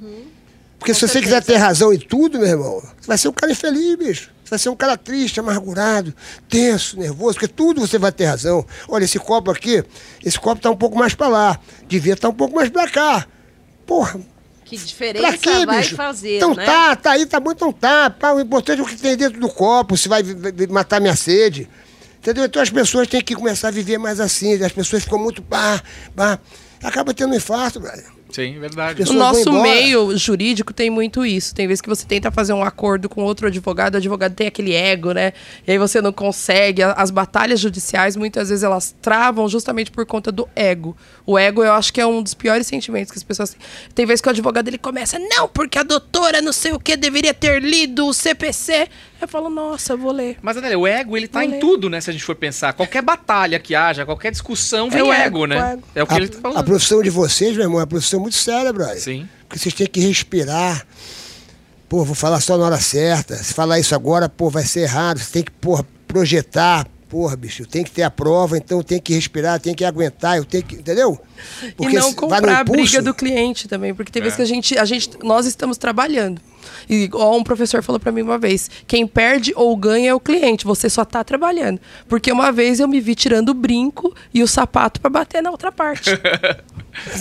Porque se você quiser ter razão em tudo, meu irmão, você vai ser um cara infeliz, bicho. Você vai ser um cara triste, amargurado, tenso, nervoso, porque tudo você vai ter razão. Olha, esse copo aqui, esse copo tá um pouco mais pra lá. Devia estar um pouco mais pra cá. Porra, Que pra diferença quê, vai bicho? fazer, então né? tá, tá aí, tá bom, então tá. Pá, o importante é o que tem dentro do copo, se vai, matar minha sede. Entendeu? Então as pessoas têm que começar a viver mais assim. As pessoas ficam muito pá, pá. Acaba tendo um infarto, velho. Sim, verdade. O nosso meio jurídico tem muito isso. Tem vezes que você tenta fazer um acordo com outro advogado, o advogado tem aquele ego, né? E aí você não consegue. As batalhas judiciais, muitas vezes, elas travam justamente por conta do ego. O ego, eu acho que é um dos piores sentimentos que as pessoas têm. Tem vezes que o advogado ele começa, não, porque a doutora não sei o que deveria ter lido o CPC. Eu falo, nossa, eu vou ler. Mas, André, o ego, ele tá Vou em ler. tudo, né? Se a gente for pensar. Qualquer batalha que haja, qualquer discussão, vem É o ego, ego, né? o ego. É o que a, ele tá a falando. profissão de vocês, meu irmão, é uma profissão muito séria, brother. Sim. Porque vocês têm que respirar. Pô, vou falar só na hora certa. Se falar isso agora, pô, vai ser errado. Você tem que, porra, projetar. Porra, bicho, tem que ter a prova, então tem que respirar, tem que aguentar, eu tenho que. Entendeu? e não comprar a briga do cliente também, porque tem É. vezes que a gente, a gente, nós estamos trabalhando. E igual um professor falou pra mim uma vez, quem perde ou ganha é o cliente, você só tá trabalhando. Porque uma vez eu me vi tirando o brinco e o sapato pra bater na outra parte.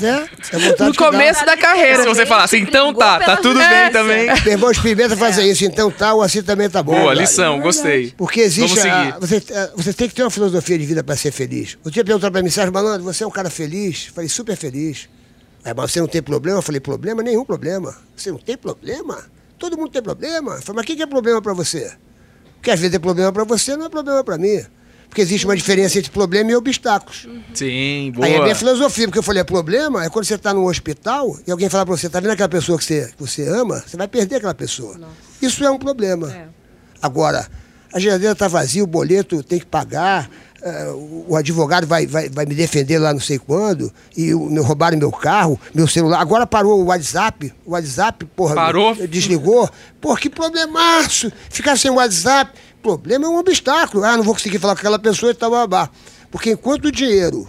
Né? É No começo da Se carreira. você falasse, então tá, tá tudo bem também. Meu irmão, experimenta fazer isso, então tá, ou assim também tá bom. Boa, lição, gostei. Porque existe. Vamos a- seguir. você, a- você tem que ter uma filosofia de vida para ser feliz. O dia perguntou para mim, Sérgio Malandro, você é um cara feliz? Eu falei, super feliz. Aí, mas você não tem problema? Eu falei, problema? Nenhum problema. Você não tem problema? Todo mundo tem problema. Falei, mas o que que é problema para você? Porque às vezes é problema para você, não é problema para mim. Porque existe uma diferença entre problema e obstáculos. Sim, boa. Aí é minha filosofia, porque eu falei, é problema é quando você está num hospital e alguém fala para você, tá vendo aquela pessoa que você, que você ama? Você vai perder aquela pessoa. Isso é um problema. Agora, a geladeira está vazia, o boleto tem que pagar, eh, o, advogado vai, vai, vai me defender lá não sei quando, e o, me roubaram meu carro, meu celular. Agora parou o WhatsApp, o WhatsApp, porra, Parou? desligou. Pô, que problemaço! Ficar sem WhatsApp. Problema é um obstáculo. Ah, não vou conseguir falar com aquela pessoa e tal, babá. Porque enquanto o dinheiro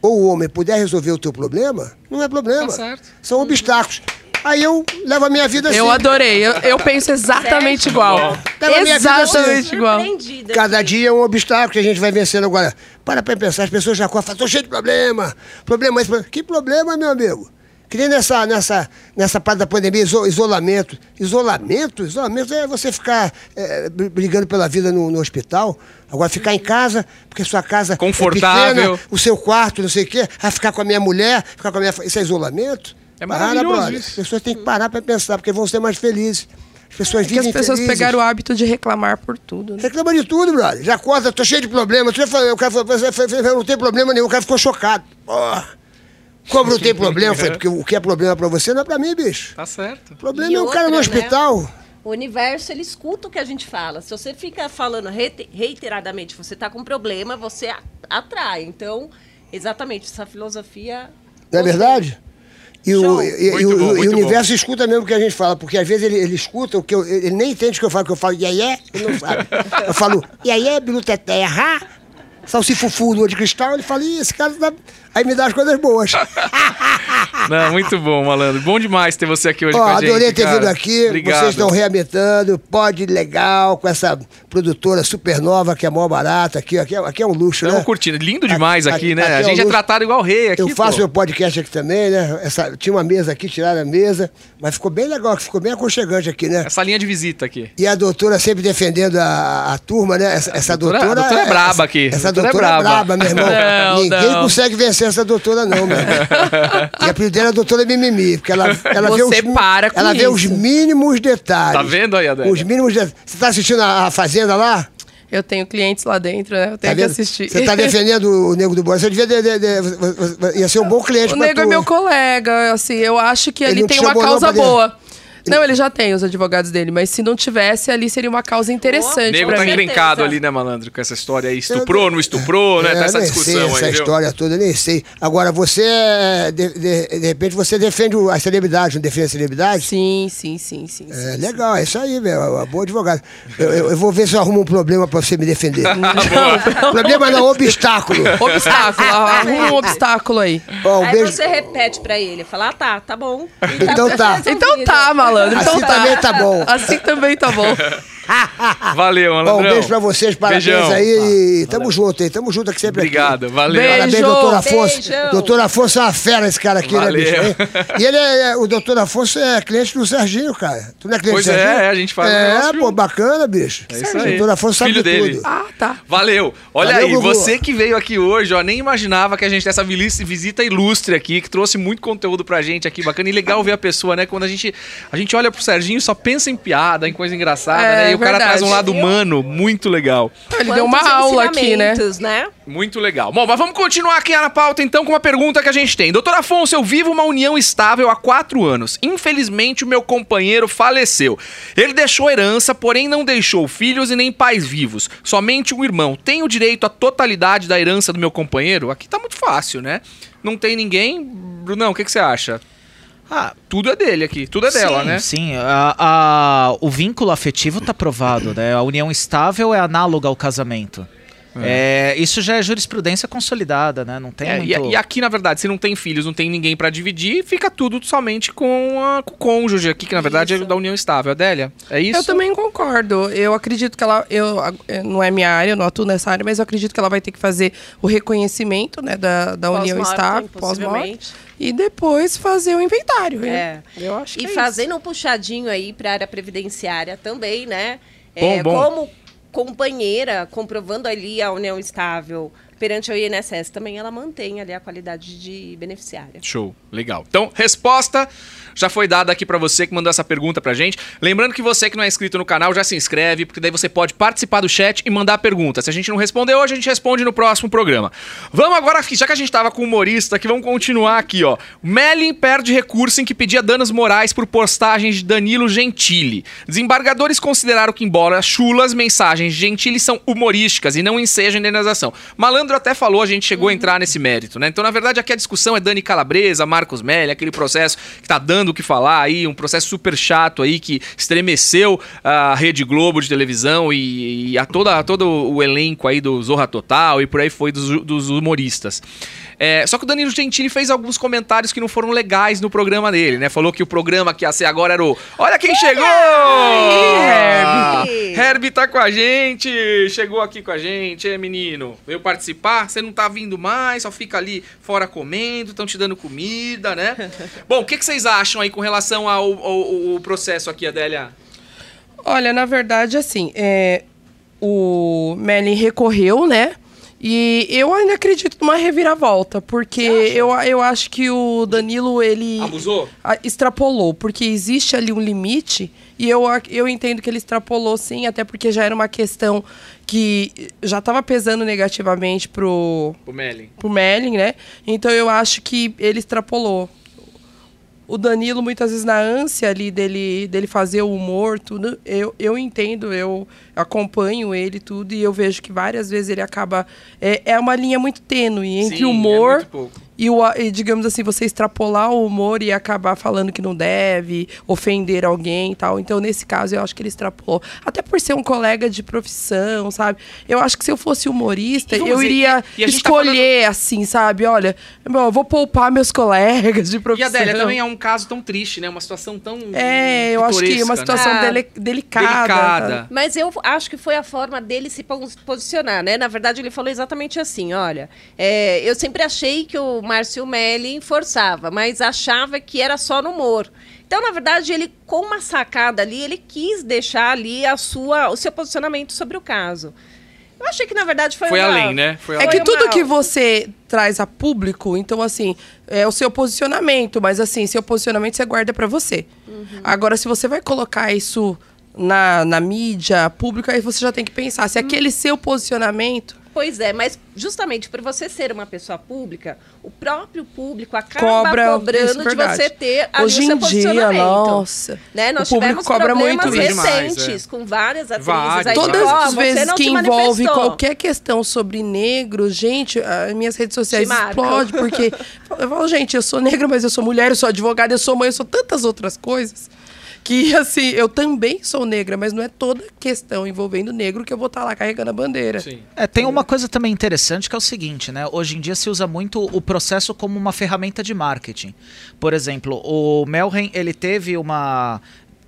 ou o homem puder resolver o teu problema, não é problema. Tá certo. São obstáculos. Aí eu levo a minha vida assim. Eu adorei. Eu, eu penso exatamente igual. Pela minha vida, Exatamente assim. igual. Surpreendida Cada aqui. dia é um obstáculo que a gente vai vencendo agora. Para pra pensar, as pessoas já falam, tô cheio de problema. Problema esse, problema. Que problema, meu amigo? Que nem nessa, nessa, nessa parte da pandemia, iso- isolamento. Isolamento? Isolamento é você ficar é, br- brigando pela vida no, no hospital. Agora ficar em casa, porque sua casa Confortável. é pequena, o seu quarto, não sei o quê. Ah, ficar com a minha mulher, ficar com a minha... Isso é isolamento? É Para, maravilhoso brother. isso. As pessoas têm que parar para pensar, porque vão ser mais felizes. As pessoas Que as pessoas felizes. pegaram o hábito de reclamar por tudo. né? Reclama de tudo, brother. Já acorda, tô cheio de problema. Tu já falou, o cara falou, você foi- foi- não tem problema nenhum. O cara ficou chocado. Porra. Como não tem problema? Falei, porque o que é problema pra você não é pra mim, bicho. Tá certo. O problema E é o cara no outra, né? hospital. O universo, ele escuta o que a gente fala. Se você fica falando reite- reiteradamente, você tá com um problema, você atrai. Então, exatamente, essa filosofia... Não é verdade? E o, e, e Muito o- bom, e o universo escuta mesmo o que a gente fala, porque às vezes ele, ele escuta o que eu. Ele nem entende o que eu falo, que eu falo, e aí é? Ele não sabe. Eu falo, e aí é, biluta terra? Salsifufu, lua de cristal, ele fala, ih, esse cara tá. Aí me dá as coisas boas. Não, muito bom, malandro. Bom demais ter você aqui hoje Ó, com a gente. adorei ter cara. vindo aqui. Obrigado. Vocês estão reamitando. Pode legal com essa produtora super nova, que é mó barata. Aqui, aqui, é- aqui é um luxo, Estamos né? curtindo. Lindo demais aqui, Aqui- né? aqui a é gente um é tratado igual rei aqui, Eu faço pô. meu podcast aqui também, né? Essa, tinha uma mesa aqui, tiraram a mesa, mas ficou bem legal, ficou bem aconchegante aqui, né? Essa linha de visita aqui. E a doutora sempre defendendo a, a turma, né? Essa, essa doutora- doutora. a doutora é braba aqui. Essa A doutora é doutora é braba. braba, meu irmão. Não, Ninguém não. consegue vencer essa doutora, não, meu. E a apelido dela é doutora Mimimi, porque ela, ela vê os, Você para com ela vê isso. os mínimos detalhes. Tá vendo aí, Adélia? Os mínimos detalhes. Você tá assistindo a, a Fazenda lá? Eu tenho clientes lá dentro, né? Eu Tá tenho que vendo? assistir. Você tá defendendo o Nego do Borges. Você devia. De, de, de- ia ser um bom cliente O pra nego é tu. meu colega, assim, eu acho que Ele te tem uma causa boa. Não, ele já tem os advogados dele, mas se não tivesse, ali seria uma causa O interessante nego pra tá mim. encrencado ali, né, malandro? Com essa história aí. Estuprou, não estuprou, né? Tá essa discussão sei aí, essa viu? história toda, eu nem sei. Agora, você, é, de, de, de repente, você defende o- a celebridade, não defende a celebridade? Sim, sim, sim, sim. É sim. legal, é isso aí, velho. É boa advogada. Eu, eu- eu vou ver se eu arrumo um problema pra você me defender. problema não, obstáculo. Obstáculo, arruma um obstáculo aí. Ó, um Aí beijo. você repete pra ele, fala, ah, tá, tá bom. Então tá. Então tá, malandro. Então Assim tá. também tá bom. Assim também tá bom. Valeu, Bom, um beijo pra vocês, parabéns Beijão. aí. e tamo junto aí, tamo junto aqui sempre aqui. Obrigado, valeu. Beijo. Parabéns, doutor Afonso. Beijão. Doutor Afonso é uma fera, esse cara aqui, Valeu. né, bicho? hein? E ele é, é- o doutor Afonso é cliente do Serginho, cara. Tu não é cliente Pois do Serginho? é, a gente faz É, pô, junto. bacana, bicho. É isso aí. Doutor Afonso sabe Filho de dele. tudo. Ah, tá. Valeu. Olha Valeu, aí, Gugu. você que veio aqui hoje, ó, nem imaginava que a gente tem essa visita ilustre aqui, que trouxe muito conteúdo pra gente aqui, bacana. E legal ver a pessoa, né? Quando a gente, a gente olha pro Serginho, só pensa em piada, em coisa engraçada, É, né? O cara verdade. traz um lado humano muito legal. Ele deu uma Quantos aula aqui, né? né? Muito legal. Bom, mas vamos continuar aqui na pauta então com uma pergunta que a gente tem. Doutor Afonso, eu vivo uma união estável há quatro anos. Infelizmente, o meu companheiro faleceu. Ele deixou herança, porém não deixou filhos e nem pais vivos. Somente um irmão. Tenho direito à totalidade da herança do meu companheiro? Aqui tá muito fácil, né? Não tem ninguém. Brunão, o que, que você acha? Ah, Tudo é dele aqui, tudo é dela, sim, né? Sim, a- a- o vínculo afetivo tá provado, né? A união estável é análoga ao casamento. É, isso já é jurisprudência consolidada, né? Não tem É, muito... e, e aqui, na verdade, se não tem filhos, não tem ninguém pra dividir, fica tudo somente com, a- com o cônjuge aqui, que na verdade é Isso. da união estável. Adélia, é isso? Eu também concordo. Eu acredito que ela. Eu, eh, não é minha área, eu não atuo nessa área, mas eu acredito que ela vai ter que fazer o reconhecimento né, da, da união estável, pós-morte, possivelmente. e depois fazer o inventário. né? É. Eu acho que E é fazendo um puxadinho aí para a área previdenciária também, né? Bom, É, bom. Como companheira, comprovando ali a união estável perante o INSS, também ela mantém ali a qualidade de beneficiária. Show, legal. Então, resposta já foi dada aqui pra você que mandou essa pergunta pra gente. Lembrando que você que não é inscrito no canal já se inscreve, porque daí você pode participar do chat e mandar pergunta. Se a gente não responder hoje, a gente responde no próximo programa. Vamos agora, já que a gente tava com humorista aqui, vamos continuar aqui, ó. Melin perde recurso em que pedia danos morais por postagens de Danilo Gentili. Desembargadores consideraram que, embora chulas, mensagens de Gentili são humorísticas e não ensejam indenização. Malandro até falou, a gente chegou a entrar nesse mérito, né? Então, na verdade, aqui a discussão é Dani Calabresa, Marcos Melli, aquele processo que tá dando o que falar aí, um processo super chato aí que estremeceu a Rede Globo de televisão e, e a toda, todo o elenco aí do Zorra Total e por aí foi dos, dos humoristas. É, só que o Danilo Gentili fez alguns comentários que não foram legais no programa dele, né? Falou que o programa que ia ser agora era o Olha quem chegou! Ah, Herbie! Herbie tá com a gente, chegou aqui com a gente, é menino. Veio participar, você não tá vindo mais, só fica ali fora comendo, estão te dando comida, né? Bom, o que, que vocês acham aí com relação ao, ao- ao processo aqui, Adélia? Olha, na verdade, assim, é, o Melin recorreu, né? E eu ainda acredito numa reviravolta, porque eu, eu acho que o Danilo, ele Abusou? a- extrapolou, porque existe ali um limite, e eu, ac- eu entendo que ele extrapolou sim, até porque já era uma questão que já estava pesando negativamente pro, O Melin. pro Melin, né? Então eu acho que ele extrapolou. O Danilo, muitas vezes, na ânsia ali dele, dele fazer o humor, tudo, eu, eu entendo, eu acompanho ele tudo, e eu vejo que várias vezes ele acaba. É, é uma linha muito tênue entre Sim, o é humor muito pouco. E, o, e, digamos assim, você extrapolar o humor e acabar falando que não deve, ofender alguém e tal. Então, nesse caso, eu acho que ele extrapolou. Até por ser um colega de profissão, sabe? Eu acho que se eu fosse humorista, E eu dizer, iria e- e a gente tá escolher assim, sabe? Olha, bom, eu vou poupar meus colegas de E profissão. a Adélia também é um caso tão triste, né? Uma situação tão. É, eu acho que é uma né? situação Ah, dele- delicada. Delicada. Mas eu acho que foi a forma dele se pos- posicionar, né? Na verdade, ele falou exatamente assim: olha, é, eu sempre achei que o Márcio Melli forçava, mas achava que era só no humor. Então, na verdade, ele, com uma sacada ali, ele quis deixar ali a sua, o seu posicionamento sobre o caso. Eu achei que, na verdade, foi Foi uma- além, né? Foi É além. que uma- tudo que você traz a público, então assim, é o seu posicionamento, mas assim, seu posicionamento você guarda pra você. Agora, se você vai colocar isso na, na mídia pública, aí você já tem que pensar se aquele seu posicionamento Pois é, mas justamente por você ser uma pessoa pública, o próprio público acaba cobra isso, cobrando de verdade. você ter ali Hoje o seu em dia, posicionamento. nossa, né? Nós o público tivemos cobra problemas muito isso. recentes Demais, é. com várias atrizes. Várias. aí, Todas ó, as vezes que envolve qualquer questão sobre negros, gente, as minhas redes sociais explodem, porque eu falo, gente, eu sou negra, mas eu sou mulher, eu sou advogada, eu sou mãe, eu sou tantas outras coisas. Que, assim, eu também sou negra, mas não é toda questão envolvendo negro que eu vou estar lá carregando a bandeira. Sim. É, tem uma coisa também interessante que é o seguinte, né? Hoje em dia se usa muito o processo como uma ferramenta de marketing. Por exemplo, o Melren, ele teve uma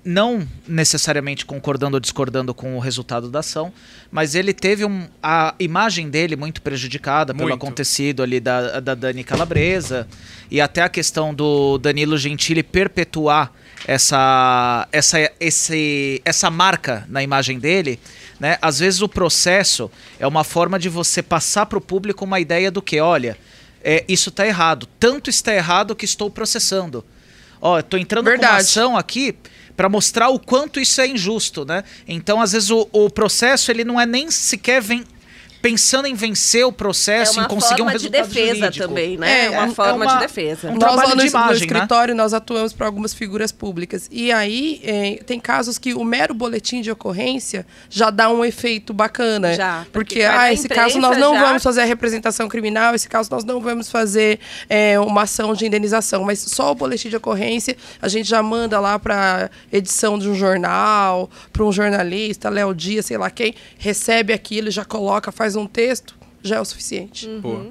não necessariamente concordando ou discordando com o resultado da ação, mas ele teve um, a imagem dele muito prejudicada pelo Muito. acontecido ali da, da Dani Calabresa e até a questão do Danilo Gentili perpetuar essa, essa, esse, essa marca na imagem dele. Né? Às vezes o processo é uma forma de você passar para o público uma ideia do que, olha, é, isso está errado. Tanto está errado que estou processando. Ó, tô entrando com uma Verdade. ação aqui para mostrar o quanto isso é injusto, né? Então, às vezes, o, o processo ele não é nem sequer vem pensando em vencer o É processo, em uma conseguir um forma de resultado defesa jurídico. também, né? É, É, uma é forma uma- de defesa. um nós trabalho lá no, de es- no imagem, né? escritório, nós atuamos para algumas figuras públicas. E aí, é, tem casos que o mero boletim de ocorrência já dá um efeito bacana. Já, porque Porque, ah, esse caso nós não já. vamos fazer a representação criminal, esse caso nós não vamos fazer é, uma ação de indenização. Mas só o boletim de ocorrência, a gente já manda lá para edição de um jornal, para um jornalista, Léo Dias, sei lá quem, recebe aquilo, já coloca, faz um texto, já é o suficiente. Pô,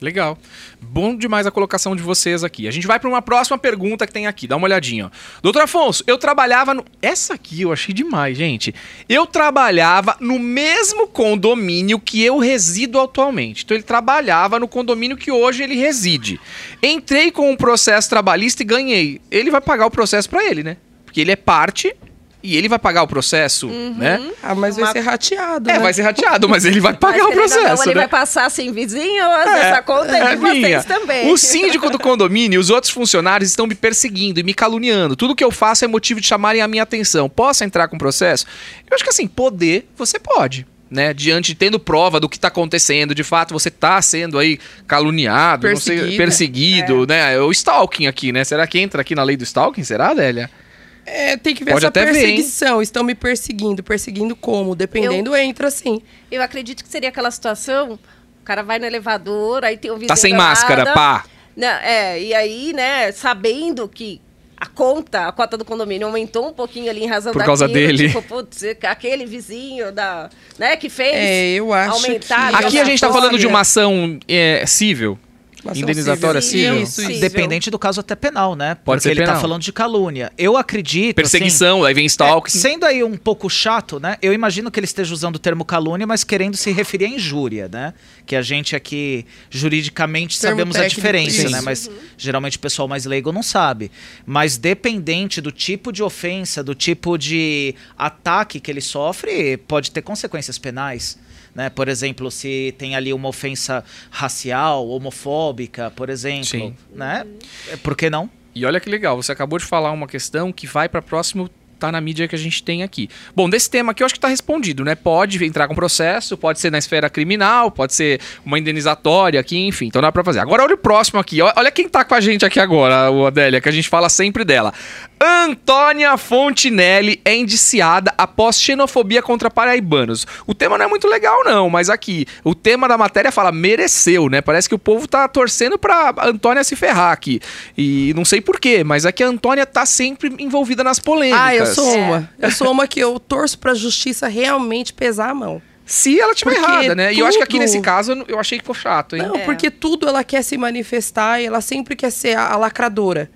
legal. Bom demais a colocação de vocês aqui. A gente vai para uma próxima pergunta que tem aqui. Dá uma olhadinha, ó. Doutor Afonso, eu trabalhava no. Essa aqui eu achei demais, gente. Eu trabalhava no mesmo condomínio que eu resido atualmente. Então ele trabalhava no condomínio que hoje ele reside. Entrei com um processo trabalhista e ganhei. Ele vai pagar o processo para ele, né? Porque ele é parte e ele vai pagar o processo, né? Ah, mas vai Uma- ser rateado, É, né? vai ser rateado, mas ele vai pagar Mas, o ou não, processo, ele né? vai passar sem vizinho, essa conta é, de vocês também. O síndico do condomínio e os outros funcionários estão me perseguindo e me caluniando. Tudo que eu faço é motivo de chamarem a minha atenção. Posso entrar com processo? Eu acho que assim, poder, você pode. Né, diante tendo prova do que está acontecendo, de fato você está sendo aí caluniado, não sei, Perseguido. perseguido, né? O stalking aqui, né? Será que entra aqui na lei do stalking? Será, Adélia? É, tem que ver Pode essa até ver, perseguição. Estão me perseguindo. Perseguindo como? Dependendo, entra sim. Eu acredito que seria aquela situação, o cara vai no elevador, aí tem um vizinho Tá sem máscara, pá. Não, é, e aí, né, sabendo que a conta, a cota do condomínio aumentou um pouquinho ali em razão Por causa daquilo, dele. Tipo, putz, aquele vizinho da, né, que fez É, eu acho aumentar que- Aqui a gente tá Olha. falando de uma ação é, ação indenizatória civil. civil. Independente do caso até penal, né? Pode Porque ser ele penal. tá falando de calúnia. Eu acredito. Perseguição, aí vem assim, stalking. é, sendo aí um pouco chato, né? Eu imagino que ele esteja usando o termo calúnia, mas querendo se referir à injúria, né? Que a gente aqui, juridicamente, Termo sabemos a técnico, diferença, isso. né? Mas geralmente o pessoal mais leigo não sabe. Mas dependente do tipo de ofensa, do tipo de ataque que ele sofre, pode ter consequências penais. Né? Por exemplo, se tem ali uma ofensa racial, homofóbica, por exemplo, Sim. né? Por que não? E olha que legal, você acabou de falar uma questão que vai para próximo tá na mídia que a gente tem aqui. Bom, desse tema aqui eu acho que tá respondido, né? Pode entrar com processo, pode ser na esfera criminal, pode ser uma indenizatória aqui, enfim, então dá pra fazer. Agora olha o próximo aqui, olha quem tá com a gente aqui agora, o Adélia, que a gente fala sempre dela. Antônia Fontinelli é indiciada após xenofobia contra paraibanos. O tema não é muito legal não, mas aqui, o tema da matéria fala mereceu, né? Parece que o povo tá torcendo pra Antônia se ferrar aqui. E não sei porquê, mas é que a Antônia tá sempre envolvida nas polêmicas. Ah, eu sou uma. Eu sou uma que eu torço pra justiça realmente pesar a mão. Se ela tiver Porque errada, né? E eu acho que aqui tudo- nesse caso eu- achei que foi chato, hein? Não, É. porque tudo ela quer se manifestar e ela sempre quer ser a, a lacradora.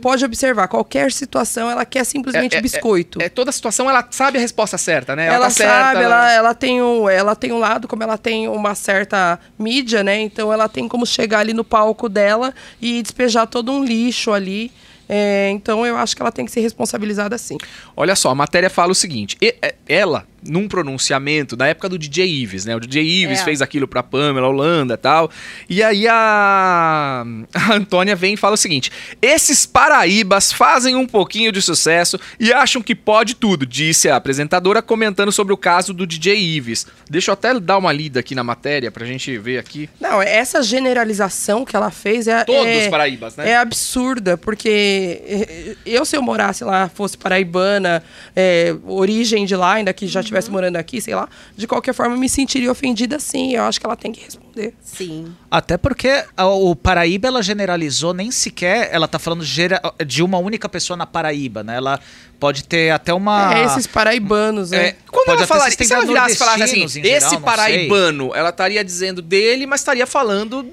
Pode observar, qualquer situação ela quer simplesmente É- é- biscoito. É, toda situação ela sabe a resposta certa, né? ela tá certa, sabe, ela, ela, tem um, ela tem um lado, como ela tem uma certa mídia, né? Então ela tem como chegar ali no palco dela e despejar todo um lixo ali. É, então eu acho que ela tem que ser responsabilizada assim. Olha só, a matéria fala o seguinte: é- ela, num pronunciamento da época do DJ Ives, né? O DJ Ives É. fez aquilo pra Pamela Holanda e tal. E aí a, a Antônia vem e fala o seguinte: esses paraíbas fazem um pouquinho de sucesso e acham que pode tudo, disse a apresentadora comentando sobre o caso do DJ Ives. Deixa eu até dar uma lida aqui na matéria pra gente ver aqui. Não, essa generalização que ela fez é. Todos é, os paraíbas, né? É absurda, porque eh, eu, se eu morasse lá, fosse paraibana, é, origem de lá, ainda que já estivesse morando aqui, sei lá, de qualquer forma me sentiria ofendida sim. Eu acho que ela tem que responder. Sim. Até porque a- o Paraíba ela generalizou nem sequer, ela tá falando gera- de uma única pessoa na Paraíba, né? Ela pode ter até uma É esses paraibanos, né? É, quando ela até falaria, se ela virasse e falasse assim, geral, esse não paraibano, ela estaria dizendo dele, mas estaria falando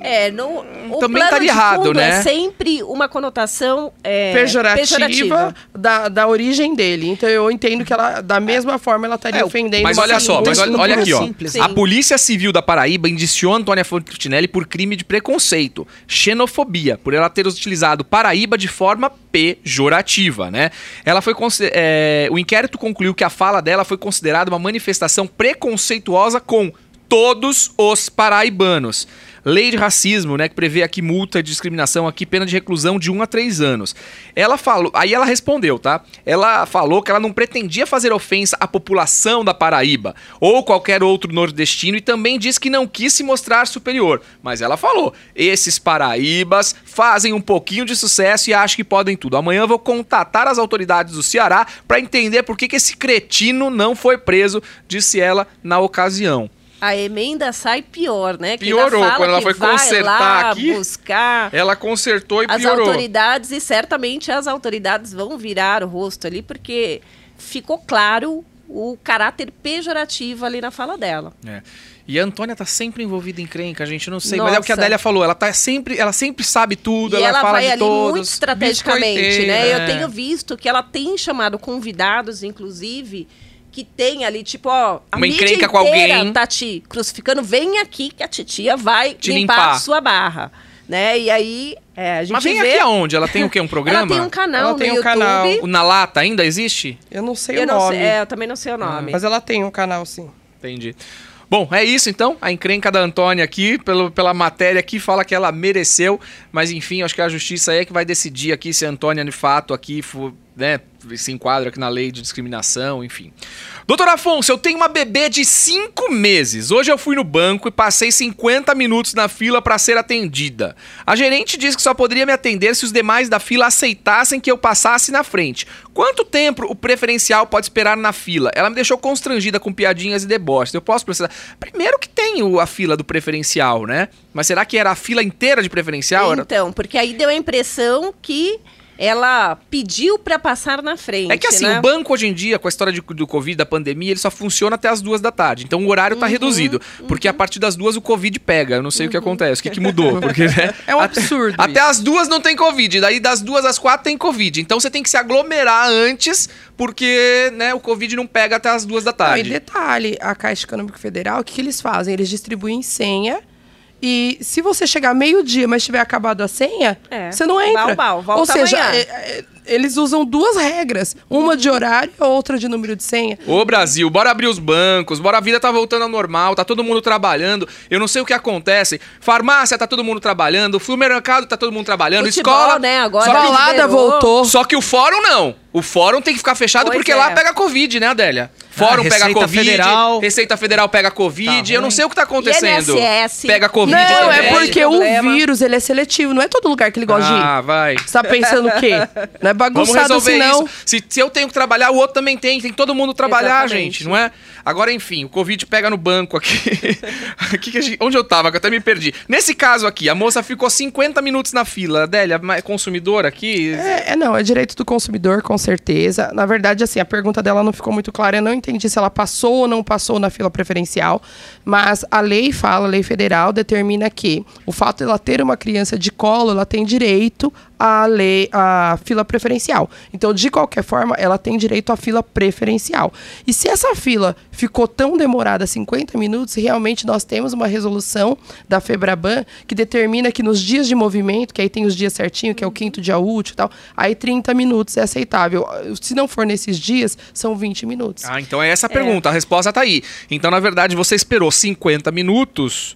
É, no, o Também plano estaria de errado, fundo né? É sempre uma conotação é, pejorativa, Da, da origem dele. Então eu entendo que ela, da mesma forma, ela estaria É, ofendendo. Mas olha só, mas olha, olha aqui, ó. simples. A. Polícia Civil da Paraíba indiciou Antônia Fontinelli por crime de preconceito, xenofobia, por ela ter utilizado Paraíba de forma pejorativa, né? Ela foi é, o inquérito concluiu que a fala dela foi considerada uma manifestação preconceituosa com todos os paraibanos. Lei de racismo, né, que prevê aqui multa de discriminação aqui, pena de reclusão de 1 a 3 anos. Ela falou, aí ela respondeu, tá? Ela falou que ela não pretendia fazer ofensa à população da Paraíba ou qualquer outro nordestino e também disse que não quis se mostrar superior. Mas ela falou: esses paraíbas fazem um pouquinho de sucesso e acham que podem tudo. Amanhã vou contatar as autoridades do Ceará para entender por que, que esse cretino não foi preso, disse ela na ocasião. A emenda sai pior, né? Que Piorou, quando ela foi consertar lá aqui. buscar Ela consertou e as piorou. autoridades e certamente as autoridades vão virar o rosto ali porque ficou claro o caráter pejorativo ali na fala dela. É. E a Antônia tá sempre envolvida em crenca, a gente não sei. Mas é o que a Nossa. Adélia falou, ela tá sempre, ela sempre sabe tudo, e ela, ela fala vai de ali todos. muito estrategicamente, né? é. Eu tenho visto que ela tem chamado convidados, inclusive, que tem ali, tipo, ó, a Uma mídia encrenca com alguém. tá te crucificando, vem aqui que a titia vai Te limpar, limpar. a sua barra, né? E aí, é, a gente Mas vem vê... aqui aonde? Ela tem o quê? Um programa? Ela tem um canal Ela no tem um YouTube. canal. O Na Lata ainda existe? Eu não sei Eu, o não nome. sei, é, eu também não sei o nome. Mas ela tem um canal, sim. Entendi. Bom, é isso então. A encrenca da Antônia aqui, pelo, pela matéria aqui, fala que ela mereceu. Mas enfim, acho que a justiça aí é que vai decidir aqui se a Antônia de fato aqui for, né, se enquadra aqui na lei de discriminação, enfim. Doutor Afonso, eu tenho uma bebê de 5 meses. Hoje eu fui no banco e passei 50 minutos na fila para ser atendida. A gerente disse que só poderia me atender se os demais da fila aceitassem que eu passasse na frente. Quanto tempo o preferencial pode esperar na fila? Ela me deixou constrangida com piadinhas e deboches. Eu posso precisar. Primeiro que tem a fila do preferencial, né? Mas será que era a fila inteira de preferencial? Então, porque aí deu a impressão que ela pediu pra passar na frente, É que assim, né? o banco hoje em dia, com a história de- do Covid, da pandemia, ele só funciona até as duas da tarde. Então o horário Uhum, tá reduzido. Porque a partir das duas o Covid pega. Eu não sei o que acontece, o que, que mudou. Porque, né, É um até- absurdo Até, isso. as duas não tem Covid. Daí das duas às quatro tem Covid. Então você tem que se aglomerar antes, porque né, o Covid não pega até as duas da Não, e tarde. detalhe, a Caixa Econômica Federal, o que, que eles fazem? Eles distribuem senha e se você chegar meio-dia, mas tiver acabado a senha, É. você não entra. Bal, bal, volta Ou seja, amanhã. é- é- eles usam duas regras, uma de horário e outra de número de senha. Ô Brasil, bora abrir os bancos, bora a vida tá voltando ao normal, tá todo mundo trabalhando. Eu não sei o que acontece. Farmácia tá todo mundo trabalhando, supermercado tá todo mundo trabalhando, Futebol, escola, né? Agora Só Balada voltou. Só que o fórum não. O fórum tem que ficar fechado Pois porque é. lá pega Covid, né, Adélia? Fórum Ah, pega Receita Covid, Federal. Receita Federal pega Covid, Tá eu não sei o que tá acontecendo. INSS. Pega Covid Não, também. é porque problema. o vírus, ele é seletivo, não é todo lugar que ele gosta de ir. Ah, vai. Você tá pensando o quê? Não é Vamos bagunçado resolver assim, não. isso. Se, se eu tenho que trabalhar, o outro também tem. Tem que todo mundo trabalhar, Exatamente. gente, não é? Agora, enfim, o Covid pega no banco aqui. Aqui que a gente- onde eu tava, que eu até me perdi. Nesse caso aqui, a moça ficou 50 minutos na fila. Adélia, mas consumidora aqui? É, é, não, é direito do consumidor, com certeza. Na verdade, assim, a pergunta dela não ficou muito clara. Eu não entendi se ela passou ou não passou na fila preferencial. Mas a lei fala, a lei federal determina que o fato de ela ter uma criança de colo, ela tem direito à lei, à fila preferencial. Então, de qualquer forma, ela tem direito à fila preferencial. E se essa fila ficou tão demorada, 50 minutos, realmente nós temos uma resolução da Febraban que determina que nos dias de movimento, que aí tem os dias certinho, que é o quinto dia útil e tal, aí 30 minutos é aceitável. Se não for nesses dias, são 20 minutos. Ah, então é essa a pergunta. A resposta tá aí. Então, na verdade, você esperou 50 minutos.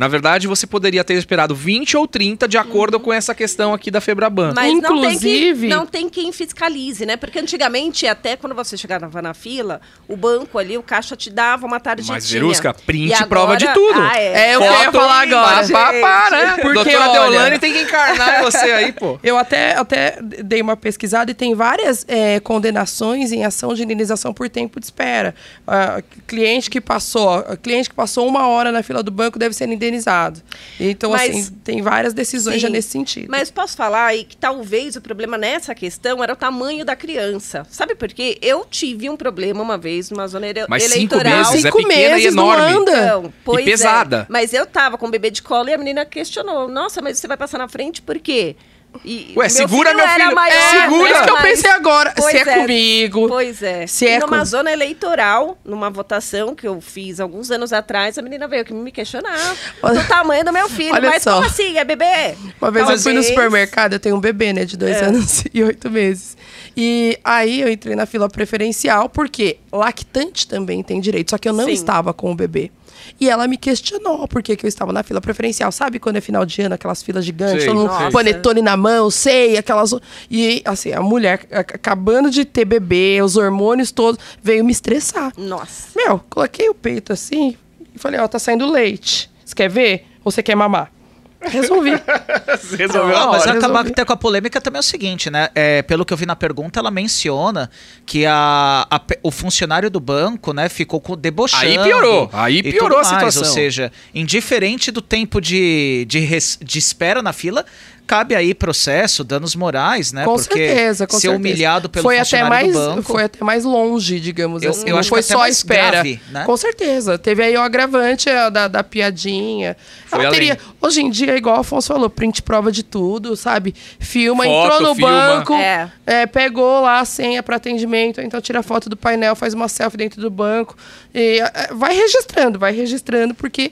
Na verdade, você poderia ter esperado 20 ou 30, de acordo com essa questão aqui da Febraban. Mas não tem, Inclusive- que, não tem quem fiscalize, né? Porque antigamente, até quando você chegava na fila, o banco ali, o caixa te dava uma tarjetinha. Mas, Verusca, print agora- prova de tudo. Ah, é. É, eu queria falar agora. Pá, pá, né? Porque, Doutora olha- Deolane tem que encarnar você aí, pô. Eu até, até dei uma pesquisada e tem várias é, condenações em ação de indenização por tempo de espera. Ah, cliente que passou, cliente que passou uma hora na fila do banco deve ser inde- indenizado. Então, Mas- assim, tem várias decisões Sim. já nesse sentido. Mas posso falar aí que talvez o problema nessa questão era o tamanho da criança. Sabe por quê? Eu tive um problema uma vez numa zona ele- Mas cinco eleitoral. meses é Cinco pequena e meses não enorme. anda. Então, pois é. pesada. Mas eu tava com o bebê de colo e a menina questionou: Nossa, mas você vai passar na frente por quê? E Ué, segura meu era filho. maior, É, segura. É isso que eu pensei agora. Pois Se é, comigo. Pois é. Se e é numa com- zona eleitoral, numa votação que eu fiz alguns anos atrás, a menina veio aqui me questionar do tamanho do meu filho. Olha mas só. como assim? É bebê? Uma vez eu fui no Talvez- supermercado, eu tenho um bebê, né, de dois É. anos e oito meses. E aí eu entrei na fila preferencial, porque lactante também tem direito, só que eu não Sim. estava com o bebê. E ela me questionou por que, que eu estava na fila preferencial. Sabe quando é final de ano, aquelas filas gigantes, Sei, todo mundo sei. panetone na mão, sei, aquelas. E assim, a mulher acabando de ter bebê, os hormônios todos, veio me estressar. Nossa. Meu, coloquei o peito assim e falei, ó, tá saindo leite. Você quer ver? Ou você quer mamar? Resolvi. Resolveu Não, mas hora. acabar resolvi. até com a polêmica também é o seguinte, né? É, pelo que eu vi na pergunta, ela menciona que a, a o funcionário do banco, né, ficou com, debochando. Aí piorou, aí piorou a mais, situação. Ou seja, indiferente do tempo de, de, res- de espera na fila, cabe aí processo, danos morais, né? Com Porque certeza, com ser certeza. humilhado pelo foi até funcionário mais, do banco. Foi até mais longe, digamos Eu- assim. eu não acho foi que até só a espera. grave, né? Com certeza. Teve aí o agravante da, da piadinha. Foi Ela além. teria, hoje em dia, igual o Afonso falou, print prova de tudo, sabe? Filma, Foto, entrou no filma. banco, É. é, pegou lá a senha para atendimento, então tira foto do painel, faz uma selfie dentro do banco. E é, vai registrando, vai registrando, porque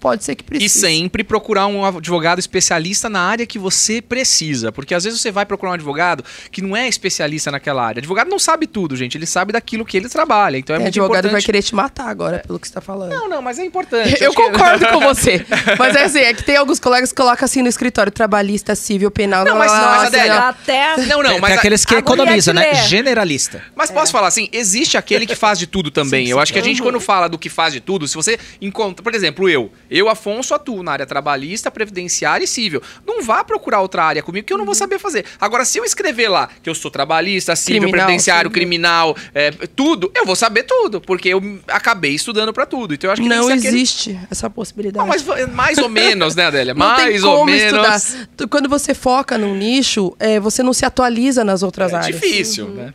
pode ser que E precise. sempre procurar um advogado especialista na área que você precisa. Porque às vezes você vai procurar um advogado que não é especialista naquela área. Advogado não sabe tudo, gente. Ele sabe daquilo que ele trabalha. Então é Tem muito advogado importante. vai querer te matar agora, pelo que você tá falando. Não, não, mas é importante. Eu que- concordo com você. Mas é assim, é que tem alguns colegas que colocam assim no escritório, trabalhista, civil, penal. Não, mas não, mas, assim, Adélia. Até. Não, não, mas. aqueles que economizam, que né? Generalista. Mas posso falar assim, existe aquele que faz de tudo também. eu acho que a gente, quando fala do que faz de tudo, se você encontra, por exemplo, eu, eu, Afonso, atuo na área trabalhista, previdenciária e civil. Não vá procurar outra área comigo que eu não vou saber fazer. Agora, se eu escrever lá que eu sou trabalhista, civil, Criminal, previdenciário, civil. criminal, é, tudo, eu vou saber tudo, porque eu acabei estudando pra tudo. Então eu acho que Não ser aquele- existe essa possibilidade. Não, mas mais ou menos, né, Adélia? Não mais ou menos. estudar. Tu- Quando você foca num nicho, é, você não se atualiza nas outras É áreas. difícil, né?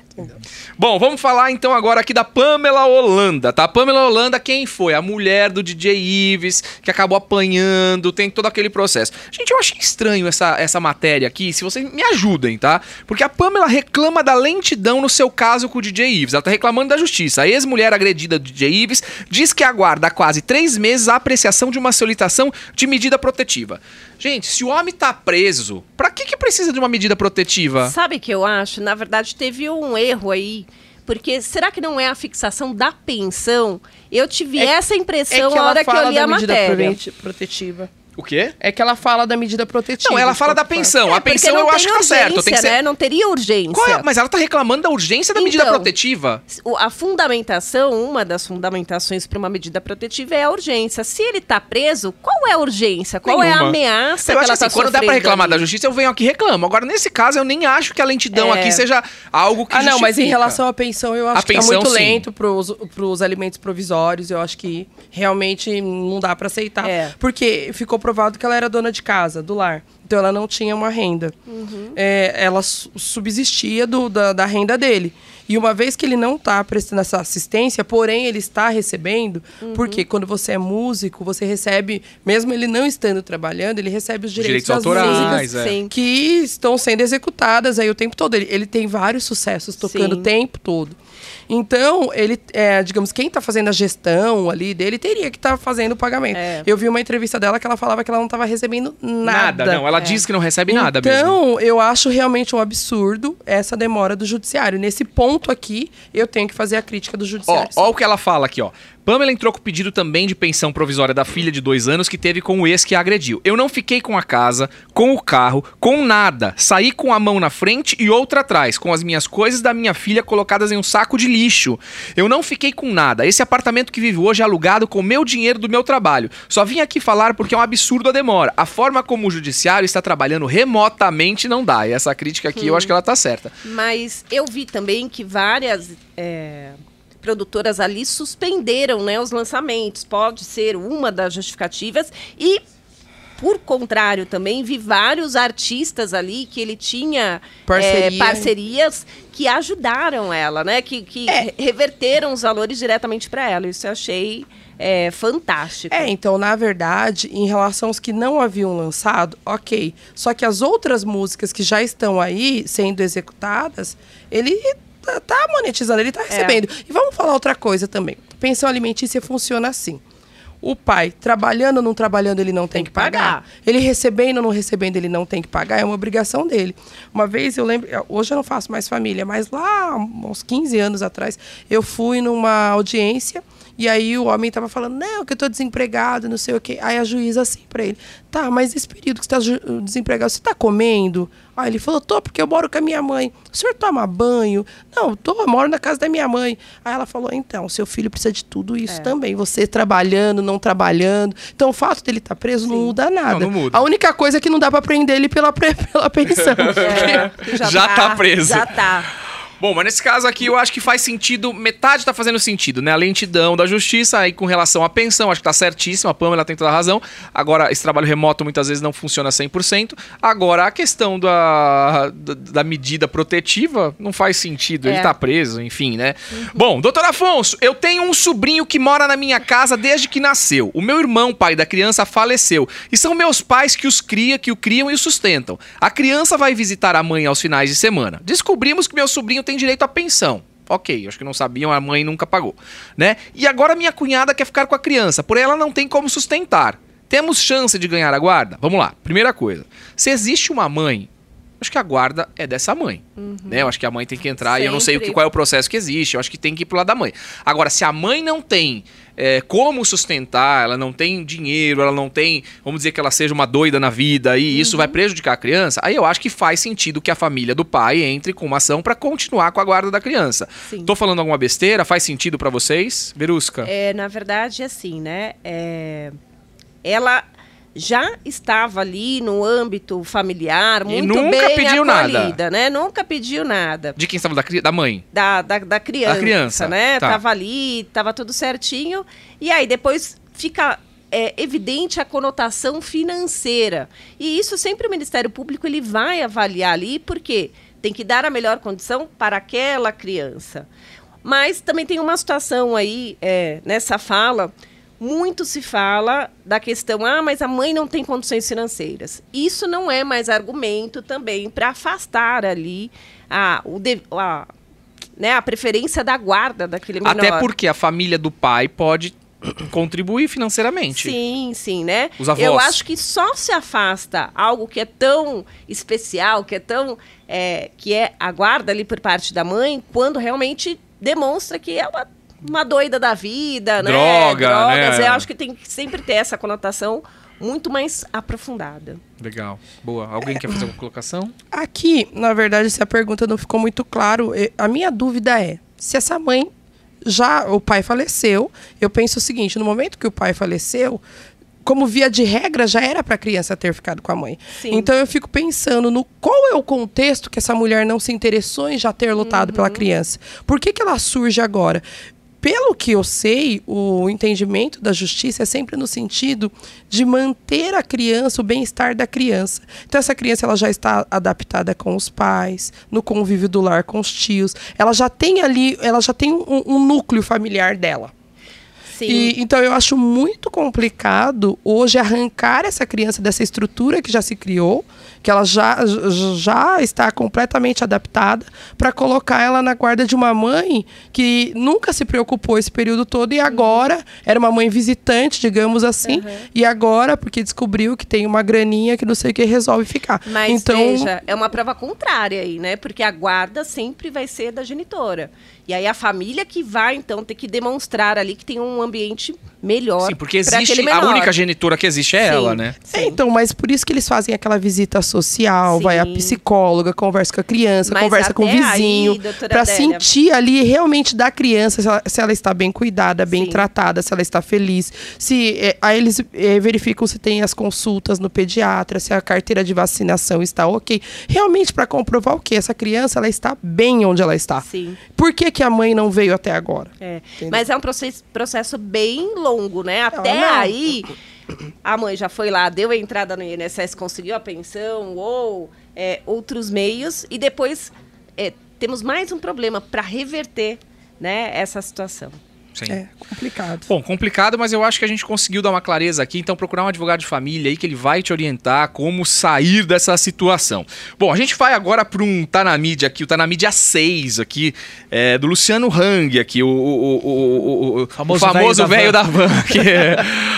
Bom, vamos falar então agora aqui da Pamela Holanda, tá? Pamela Holanda, quem foi? A mulher do DJ Ives, que acabou apanhando, tem todo aquele processo. Gente, eu achei estranho essa, essa matéria aqui, se vocês me ajudem, tá? Porque a Pamela reclama da lentidão no seu caso com o DJ Ives. Ela tá reclamando da justiça. A ex-mulher agredida do DJ Ives diz que aguarda há quase três meses a apreciação de uma solicitação de medida protetiva. Gente, se o homem tá preso, pra que que precisa de uma medida protetiva? Sabe o que eu acho? Na verdade, teve um erro aí. Porque será que não é a fixação da pensão? Eu tive É- essa É impressão que na hora que eu li a matéria. protetiva. O quê? É que ela fala da medida protetiva. Não, ela fala da pensão. É, a pensão eu acho que tá certo. Tem que ser... né? Não teria urgência. Qual é? Mas ela tá reclamando da urgência da medida Então, protetiva. O- A fundamentação, uma das fundamentações para uma medida protetiva é a urgência. Se ele está preso, qual é a urgência? Qual é a Nenhuma. ameaça Eu que acho ela assim, está quando dá pra sofrendo reclamar ali? da justiça, eu venho aqui e reclamo. Agora, nesse caso, eu nem acho que a lentidão É. aqui seja algo que Ah, não, mas em justifica. relação à pensão, eu acho A que tá pensão, muito sim. lento pros, pros alimentos provisórios. Eu acho que realmente não dá pra aceitar. É. Porque ficou provado que ela era dona de casa, do lar. Então ela não tinha uma renda. Uhum. É, ela su- subsistia do- da, da renda dele. E uma vez que ele não está prestando essa assistência, porém ele está recebendo, Uhum. porque quando você é músico, você recebe, mesmo ele não estando trabalhando, ele recebe os direitos, direitos das autorais, músicas é. Que estão sendo executadas aí o tempo todo. Ele, ele tem vários sucessos tocando Sim. o tempo todo. Então, ele, é, digamos, quem está fazendo a gestão ali dele teria que estar fazendo o pagamento. É. Eu vi uma entrevista dela que ela falava que ela não estava recebendo nada. Não, ela diz que não recebe nada mesmo. Então, eu acho realmente um absurdo essa demora do judiciário. Nesse ponto aqui, eu tenho que fazer a crítica do Ó, judiciário. ó o que ela fala aqui, ó. Pamela entrou com pedido também de pensão provisória da filha de dois anos que teve com o ex que a agrediu. Eu não fiquei com a casa, com o carro, com nada. Saí com a mão na frente e outra atrás, com as minhas coisas da minha filha colocadas em um saco de lixo. Eu não fiquei com nada. Esse apartamento que vivo hoje é alugado com meu dinheiro do meu trabalho. Só vim aqui falar porque é um absurdo a demora. A forma como o judiciário está trabalhando remotamente não dá. E essa crítica aqui eu acho que ela tá certa. Mas eu vi também que várias é, produtoras ali suspenderam né, os lançamentos. Pode ser uma das justificativas. E por contrário, também vi vários artistas ali que ele tinha Parceria. é, parcerias que ajudaram ela, né? Que, que É. reverteram os valores diretamente para ela. Isso eu achei é, fantástico. É, então, na verdade, em relação aos que não haviam lançado, ok. Só que as outras músicas que já estão aí sendo executadas, ele tá- tá monetizando, ele tá recebendo. E vamos falar outra coisa também. Pensão alimentícia funciona assim. O pai, trabalhando ou não trabalhando, ele não tem, que pagar. pagar. Ele recebendo ou não recebendo, ele não tem que pagar. É uma obrigação dele. Uma vez eu lembro, hoje eu não faço mais família, mas lá, uns 15 anos atrás, eu fui numa audiência e aí o homem tava falando, não, que eu tô desempregado, não sei o quê. Aí a juíza assim pra ele, tá, mas esse período que você tá ju- desempregado, você tá comendo? Aí ele falou, tô, porque eu moro com a minha mãe. O senhor toma banho? Não, tô, eu moro na casa da minha mãe. Aí ela falou, então, seu filho precisa de tudo isso também. Você trabalhando, não trabalhando. Então o fato dele estar preso não muda nada. Não, não muda. A única coisa é que não dá pra prender ele pela, pela pensão. É, Já tá preso. Já tá. Bom, mas nesse caso aqui eu acho que faz sentido, metade tá fazendo sentido, né? A lentidão da justiça aí com relação à pensão, acho que tá certíssimo, a Pamela tem toda a razão. Agora, esse trabalho remoto muitas vezes não funciona 100%. Agora, a questão da, da, da medida protetiva não faz sentido, ele É. tá preso, enfim, né? Bom, doutor Afonso, eu tenho um sobrinho que mora na minha casa desde que nasceu. O meu irmão, pai da criança, faleceu. E são meus pais que os cria, que o criam e o sustentam. A criança vai visitar a mãe aos finais de semana. Descobrimos que meu sobrinho tem direito à pensão. Ok, acho que não sabiam, a mãe nunca pagou, né? E agora minha cunhada quer ficar com a criança, porém ela não tem como sustentar. Temos chance de ganhar a guarda? Vamos lá. Primeira coisa, se existe uma mãe, acho que a guarda é dessa mãe, né? Eu acho que a mãe tem que entrar e eu não sei o que, Sempre. qual é o processo que existe, eu acho que tem que ir pro lado da mãe. Agora, se a mãe não tem é, como sustentar, ela não tem dinheiro, ela não tem, vamos dizer que ela seja uma doida na vida e isso vai prejudicar a criança, aí eu acho que faz sentido que a família do pai entre com uma ação pra continuar com a guarda da criança. Sim. Tô falando alguma besteira? Faz sentido pra vocês? Verusca? É, na verdade, assim, né? é, ela já estava ali no âmbito familiar, muito nunca bem pediu nada. acolhida, né? Nunca pediu nada. De quem estava da, da mãe? Da, da, da criança, Da criança, né? tá. Tava ali, tava tudo certinho. E aí depois fica é, evidente a conotação financeira. E isso sempre o Ministério Público ele vai avaliar ali, porque tem que dar a melhor condição para aquela criança. Mas também tem uma situação aí é, nessa fala. Muito se fala da questão, ah, mas a mãe não tem condições financeiras. Isso não é mais argumento também para afastar ali a, o, de- a, né, a preferência da guarda daquele menor. Até porque a família do pai pode contribuir financeiramente. Sim, sim, né? Os avós. Eu acho que só se afasta algo que é tão especial, que é tão. é, que é a guarda ali por parte da mãe, quando realmente demonstra que é uma, uma doida da vida, né? Droga, Drogas. né? Eu acho que tem que sempre ter essa conotação muito mais aprofundada. Legal. Boa. Alguém quer fazer alguma colocação? Aqui, na verdade, se a pergunta não ficou muito claro, eh, a minha dúvida é se essa mãe já o pai faleceu. Eu penso o seguinte: no momento que o pai faleceu, como via de regra, já era para a criança ter ficado com a mãe. Sim. Então eu fico pensando no qual é o contexto que essa mulher não se interessou em já ter lutado pela criança. Por que, que ela surge agora? Pelo que eu sei, o entendimento da justiça é sempre no sentido de manter a criança, o bem-estar da criança. Então, essa criança ela já está adaptada com os pais, no convívio do lar com os tios. Ela já tem ali, ela já tem um, um núcleo familiar dela. Sim. E, então eu acho muito complicado hoje arrancar essa criança dessa estrutura que já se criou, que ela já, já está completamente adaptada, para colocar ela na guarda de uma mãe que nunca se preocupou esse período todo e agora era uma mãe visitante, digamos assim, e agora, porque descobriu que tem uma graninha que não sei o que, resolve ficar. Mas então, veja, é uma prova contrária aí, né? Porque a guarda sempre vai ser da genitora. E aí a família que vai, então, ter que demonstrar ali que tem um ambiente melhor. Sim, porque existe. A única genitora que existe é Sim. ela, né? É, Sim. então, mas por isso que eles fazem aquela visita social, Sim. vai a psicóloga, conversa com a criança, Mas conversa com o vizinho, Adélia- sentir ali realmente da criança se ela, se ela está bem cuidada, bem Sim. tratada, se ela está feliz. Se é, aí eles é, verificam se tem as consultas no pediatra, se a carteira de vacinação está ok. Realmente para comprovar o que essa criança ela está bem onde ela está. Sim. Por que, que a mãe não veio até agora? É. Mas é um processo, processo bem longo, né? Até não. aí, a mãe já foi lá, deu a entrada no INSS, conseguiu a pensão ou é, outros meios, e depois é, temos mais um problema para reverter né, essa situação. Sim. É complicado. Bom, complicado, mas eu acho que a gente conseguiu dar uma clareza aqui. Então, procurar um advogado de família aí que ele vai te orientar como sair dessa situação. Bom, a gente vai agora para um Tá na Mídia aqui, o Tá na Mídia 6 aqui, é, do Luciano Hang aqui, o, o, o, o- o Famoso velho da da van. que é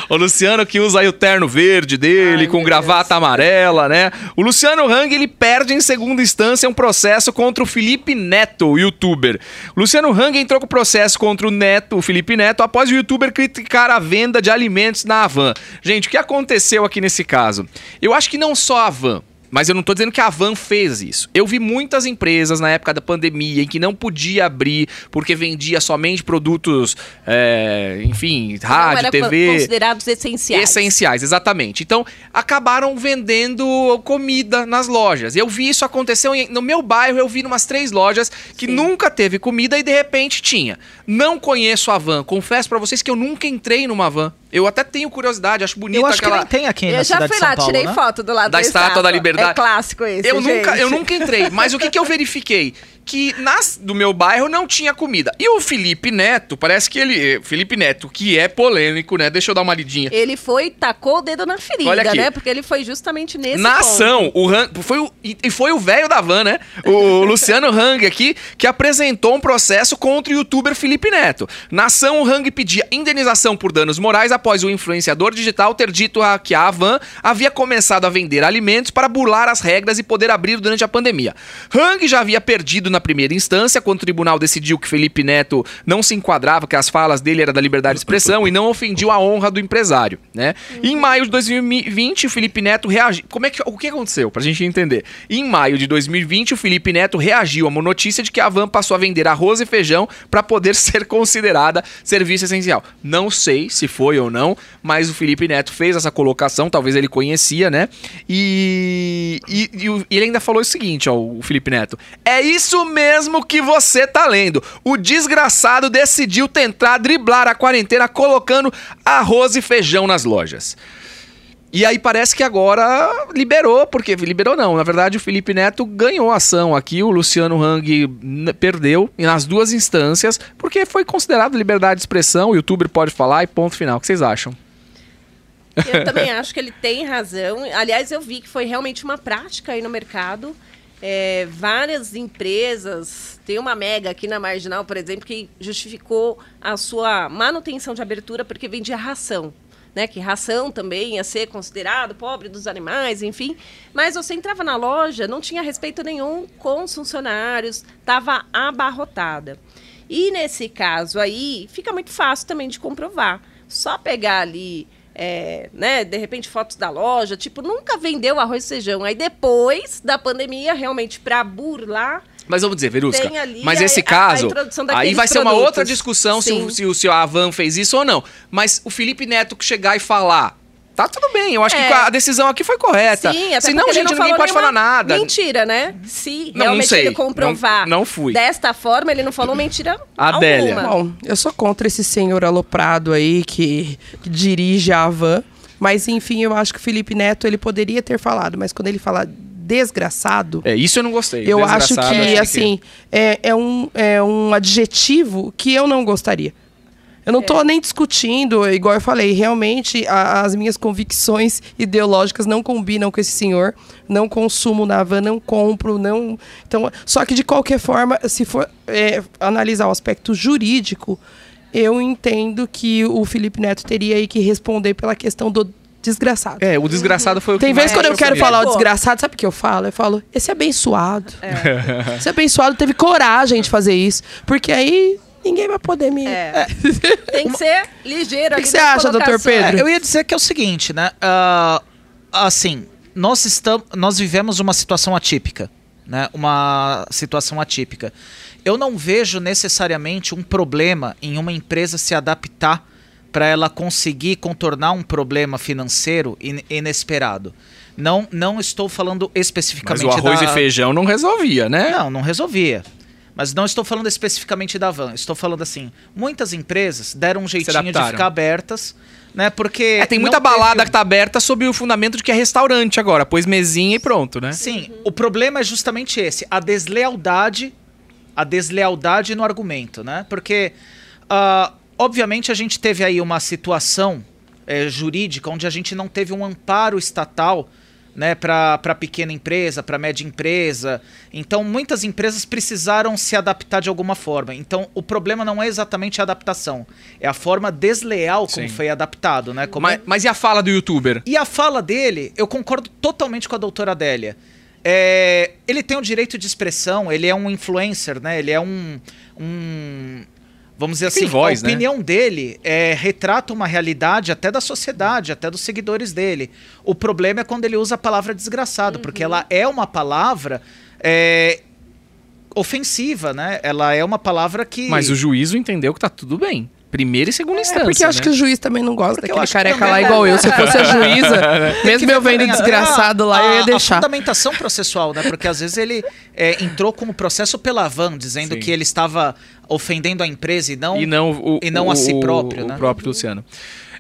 o Luciano que usa aí o terno verde dele, Ai, com gravata amarela, né? O Luciano Hang, ele perde em segunda instância um processo contra o Felipe Neto, o youtuber. O Luciano Hang entrou com processo contra o Neto, o Felipe Neto, após o youtuber criticar a venda de alimentos na Havan. Gente, o que aconteceu aqui nesse caso? Eu acho que não só a Havan, mas eu não tô dizendo que a Van fez isso. Eu vi muitas empresas na época da pandemia em que não podia abrir porque vendia somente produtos, é, enfim, Não rádio, era TV. considerados essenciais. Essenciais, exatamente. Então, acabaram vendendo comida nas lojas. Eu vi isso acontecer em- no meu bairro, eu vi umas três lojas que Sim. nunca teve comida e de repente tinha. Não conheço a van. Confesso pra vocês que eu nunca entrei numa van. Eu até tenho curiosidade, acho bonita Eu acho aquela. que nem tem aqui na Eu já cidade fui de São lá, Paulo, tirei né? foto do lado Da Estátua da Liberdade. É clássico esse, Eu nunca, gente. eu nunca entrei, mas o que, que eu verifiquei? Que nas do meu bairro não tinha comida. E o Felipe Neto, parece que ele. Felipe Neto, que é polêmico, né? Deixa eu dar uma lidinha. Ele foi e tacou o dedo na ferida, Olha aqui. né? Porque ele foi justamente nesse Na ponto. ação, o Han, foi o, e e foi o velho da van, né? O Luciano Hang aqui, que apresentou um processo contra o youtuber Felipe Neto. Na ação, o Hang pedia indenização por danos morais após o influenciador digital ter dito a- que a van havia começado a vender alimentos para burlar as regras e poder abrir durante a pandemia. Hang já havia perdido na primeira instância, quando o tribunal decidiu que Felipe Neto não se enquadrava, que as falas dele eram da liberdade de expressão e não ofendiu a honra do empresário, né? Em maio de 2020, o Felipe Neto reagiu. Como é que o que aconteceu pra gente entender? Em maio de 2020, o Felipe Neto reagiu a uma notícia de que a Van passou a vender arroz e feijão para poder ser considerada serviço essencial. Não sei se foi ou não, mas o Felipe Neto fez essa colocação, talvez ele conhecia, né? E, e- e ele ainda falou o seguinte, ó, o Felipe Neto: "É isso mesmo que você tá lendo. O desgraçado decidiu tentar driblar a quarentena colocando arroz e feijão nas lojas." E aí parece que agora liberou, porque liberou não. Na verdade, o Felipe Neto ganhou a ação aqui, o Luciano Hang perdeu nas duas instâncias, porque foi considerado liberdade de expressão, o youtuber pode falar e ponto final. O que vocês acham? Eu também acho que ele tem razão. Aliás, eu vi que foi realmente uma prática aí no mercado. É, várias empresas, tem uma mega aqui na Marginal, por exemplo, que justificou a sua manutenção de abertura porque vendia ração. Né, que ração também ia ser considerado pobre dos animais, enfim. Mas você entrava na loja, não tinha respeito nenhum com os funcionários, estava abarrotada. E nesse caso aí, fica muito fácil também de comprovar. Só pegar ali, é, né, de repente, fotos da loja, tipo, nunca vendeu arroz e feijão. Aí depois da pandemia, realmente, para burlar, Mas vamos dizer, Verusca, mas a- esse a- a caso, introdução aí vai ser uma produtos. outra discussão se o, se, o, se a Van fez isso ou não. Mas o Felipe Neto chegar e falar, tá tudo bem, eu acho É. que a decisão aqui foi correta. Sim, até Senão, gente, não ninguém pode falar nada. Mentira, né? Se Não, não realmente sei. ele comprovar Não- não fui. desta forma, ele não falou mentira Adélia. alguma. Bom, eu sou contra esse senhor aloprado aí que, que dirige a van. Mas, enfim, eu acho que o Felipe Neto ele poderia ter falado, mas quando ele fala desgraçado, É, isso eu não gostei. eu acho que, achei assim, é, é, um, é um adjetivo que eu não gostaria. Eu não tô nem discutindo, igual eu falei, realmente a- as minhas convicções ideológicas não combinam com esse senhor. Não consumo na van, não compro, não. Então, só que de qualquer forma, se for é, analisar o aspecto jurídico, eu entendo que o Felipe Neto teria aí que responder pela questão do desgraçado. É, o desgraçado foi o Tem que vezes mais quando eu quero falar o desgraçado, sabe o que eu falo? Eu falo, esse abençoado. Esse abençoado teve coragem de fazer isso. Porque aí, ninguém vai poder me. É. Tem que ser ligeiro. O que que você acha, doutor. Pedro? É, eu ia dizer que é o seguinte, né? Ah, assim, nós estamos, nós vivemos uma situação atípica, né? Uma situação atípica. Eu não vejo necessariamente um problema em uma empresa se adaptar para ela conseguir contornar um problema financeiro in- inesperado. Não, não estou falando Mas especificamente o arroz da... e feijão não resolvia, né? Não, não resolvia. Mas não estou falando especificamente da van. Estou falando assim, muitas empresas deram um jeitinho de ficar abertas, né? Porque É, tem muita teve balada um- que tá aberta sob o fundamento de que é restaurante agora. Pôs mesinha e pronto, né? Sim, o problema é justamente esse, a deslealdade, a deslealdade no argumento, né? Porque, ah, obviamente, a gente teve aí uma situação eh, jurídica onde a gente não teve um amparo estatal, né, para pequena empresa, para média empresa. Então, muitas empresas precisaram se adaptar de alguma forma. Então, o problema não é exatamente a adaptação, é a forma desleal como Sim. foi adaptado, né? Como Mas, mas e a fala do youtuber? e a fala dele, eu concordo totalmente com a doutora Adélia. É, ele tem o direito de expressão, ele é um influencer, né? Ele é um. um- vamos dizer Tem assim, voz, a né? opinião dele é, retrata uma realidade até da sociedade, até dos seguidores dele. O problema é quando ele usa a palavra desgraçado, porque ela é uma palavra é, ofensiva, né? Ela é uma palavra que. Mas o juízo entendeu que tá tudo bem. Primeira e segunda É instância. porque eu acho né? que o juiz também não gosta Porque eu daquele careca lá né? igual eu. Se eu fosse a juíza, que mesmo eu vendo a- desgraçado lá, eu a- ia A deixar. fundamentação processual, né? Porque às vezes ele é, entrou com o processo pela van, dizendo Sim. que ele estava ofendendo a empresa e não. E não, o, e não o- a si o- próprio, o né? próprio Luciano.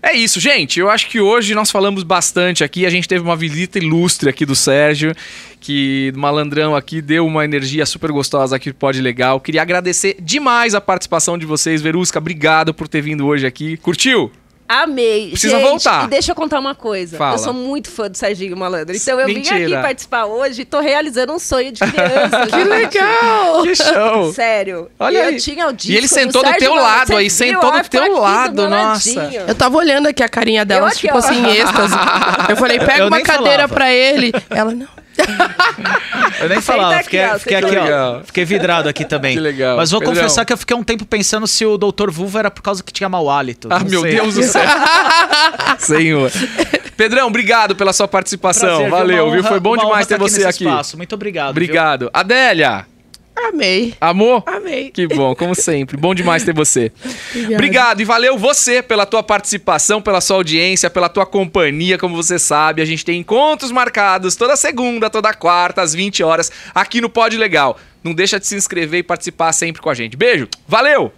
É isso, gente. Eu acho que hoje nós falamos bastante aqui. A gente teve uma visita ilustre aqui do Sérgio, que malandrão aqui deu uma energia super gostosa aqui, pode legal. Queria agradecer demais a participação de vocês, Verusca. Obrigado por ter vindo hoje aqui. Curtiu? Amei. Precisa Gente, voltar. E deixa eu contar uma coisa. Fala. Eu sou muito fã do Serginho Malandro. Então eu vim Mentira. aqui participar hoje e tô realizando um sonho de criança. Que gente. legal! Que show! Sério. Olha eu aí. tinha o disco E ele sentou do Sérgio teu Malandro. lado Você aí, sentou do teu aqui do lado, nossa. Eu tava olhando aqui a carinha dela, Eu aqui, ficou ó. assim, em êxtase. Eu falei, pega Eu uma cadeira falava. pra ele. Ela, não. Eu nem falava, aqui, fiquei, ó, fiquei aqui, aqui. ó. Fiquei vidrado aqui também. Que legal. Mas vou Pedrão. confessar que eu fiquei um tempo pensando se o Dr. Vulva era por causa que tinha mau hálito. Ah, meu sei. Deus do céu. Senhor. Pedrão, obrigado pela sua participação. Prazer, viu? Valeu, viu? honra- Foi bom demais ter você aqui. Espaço. Muito obrigado. viu? Obrigado. Adélia, Amei. amor? Amei. Que bom, como sempre. Bom demais ter você. Obrigada. Obrigado e valeu você pela tua participação, pela sua audiência, pela tua companhia. Como você sabe, a gente tem encontros marcados toda segunda, toda quarta, às 20 horas, aqui no Pod Legal. Não deixa de se inscrever e participar sempre com a gente. Beijo, valeu!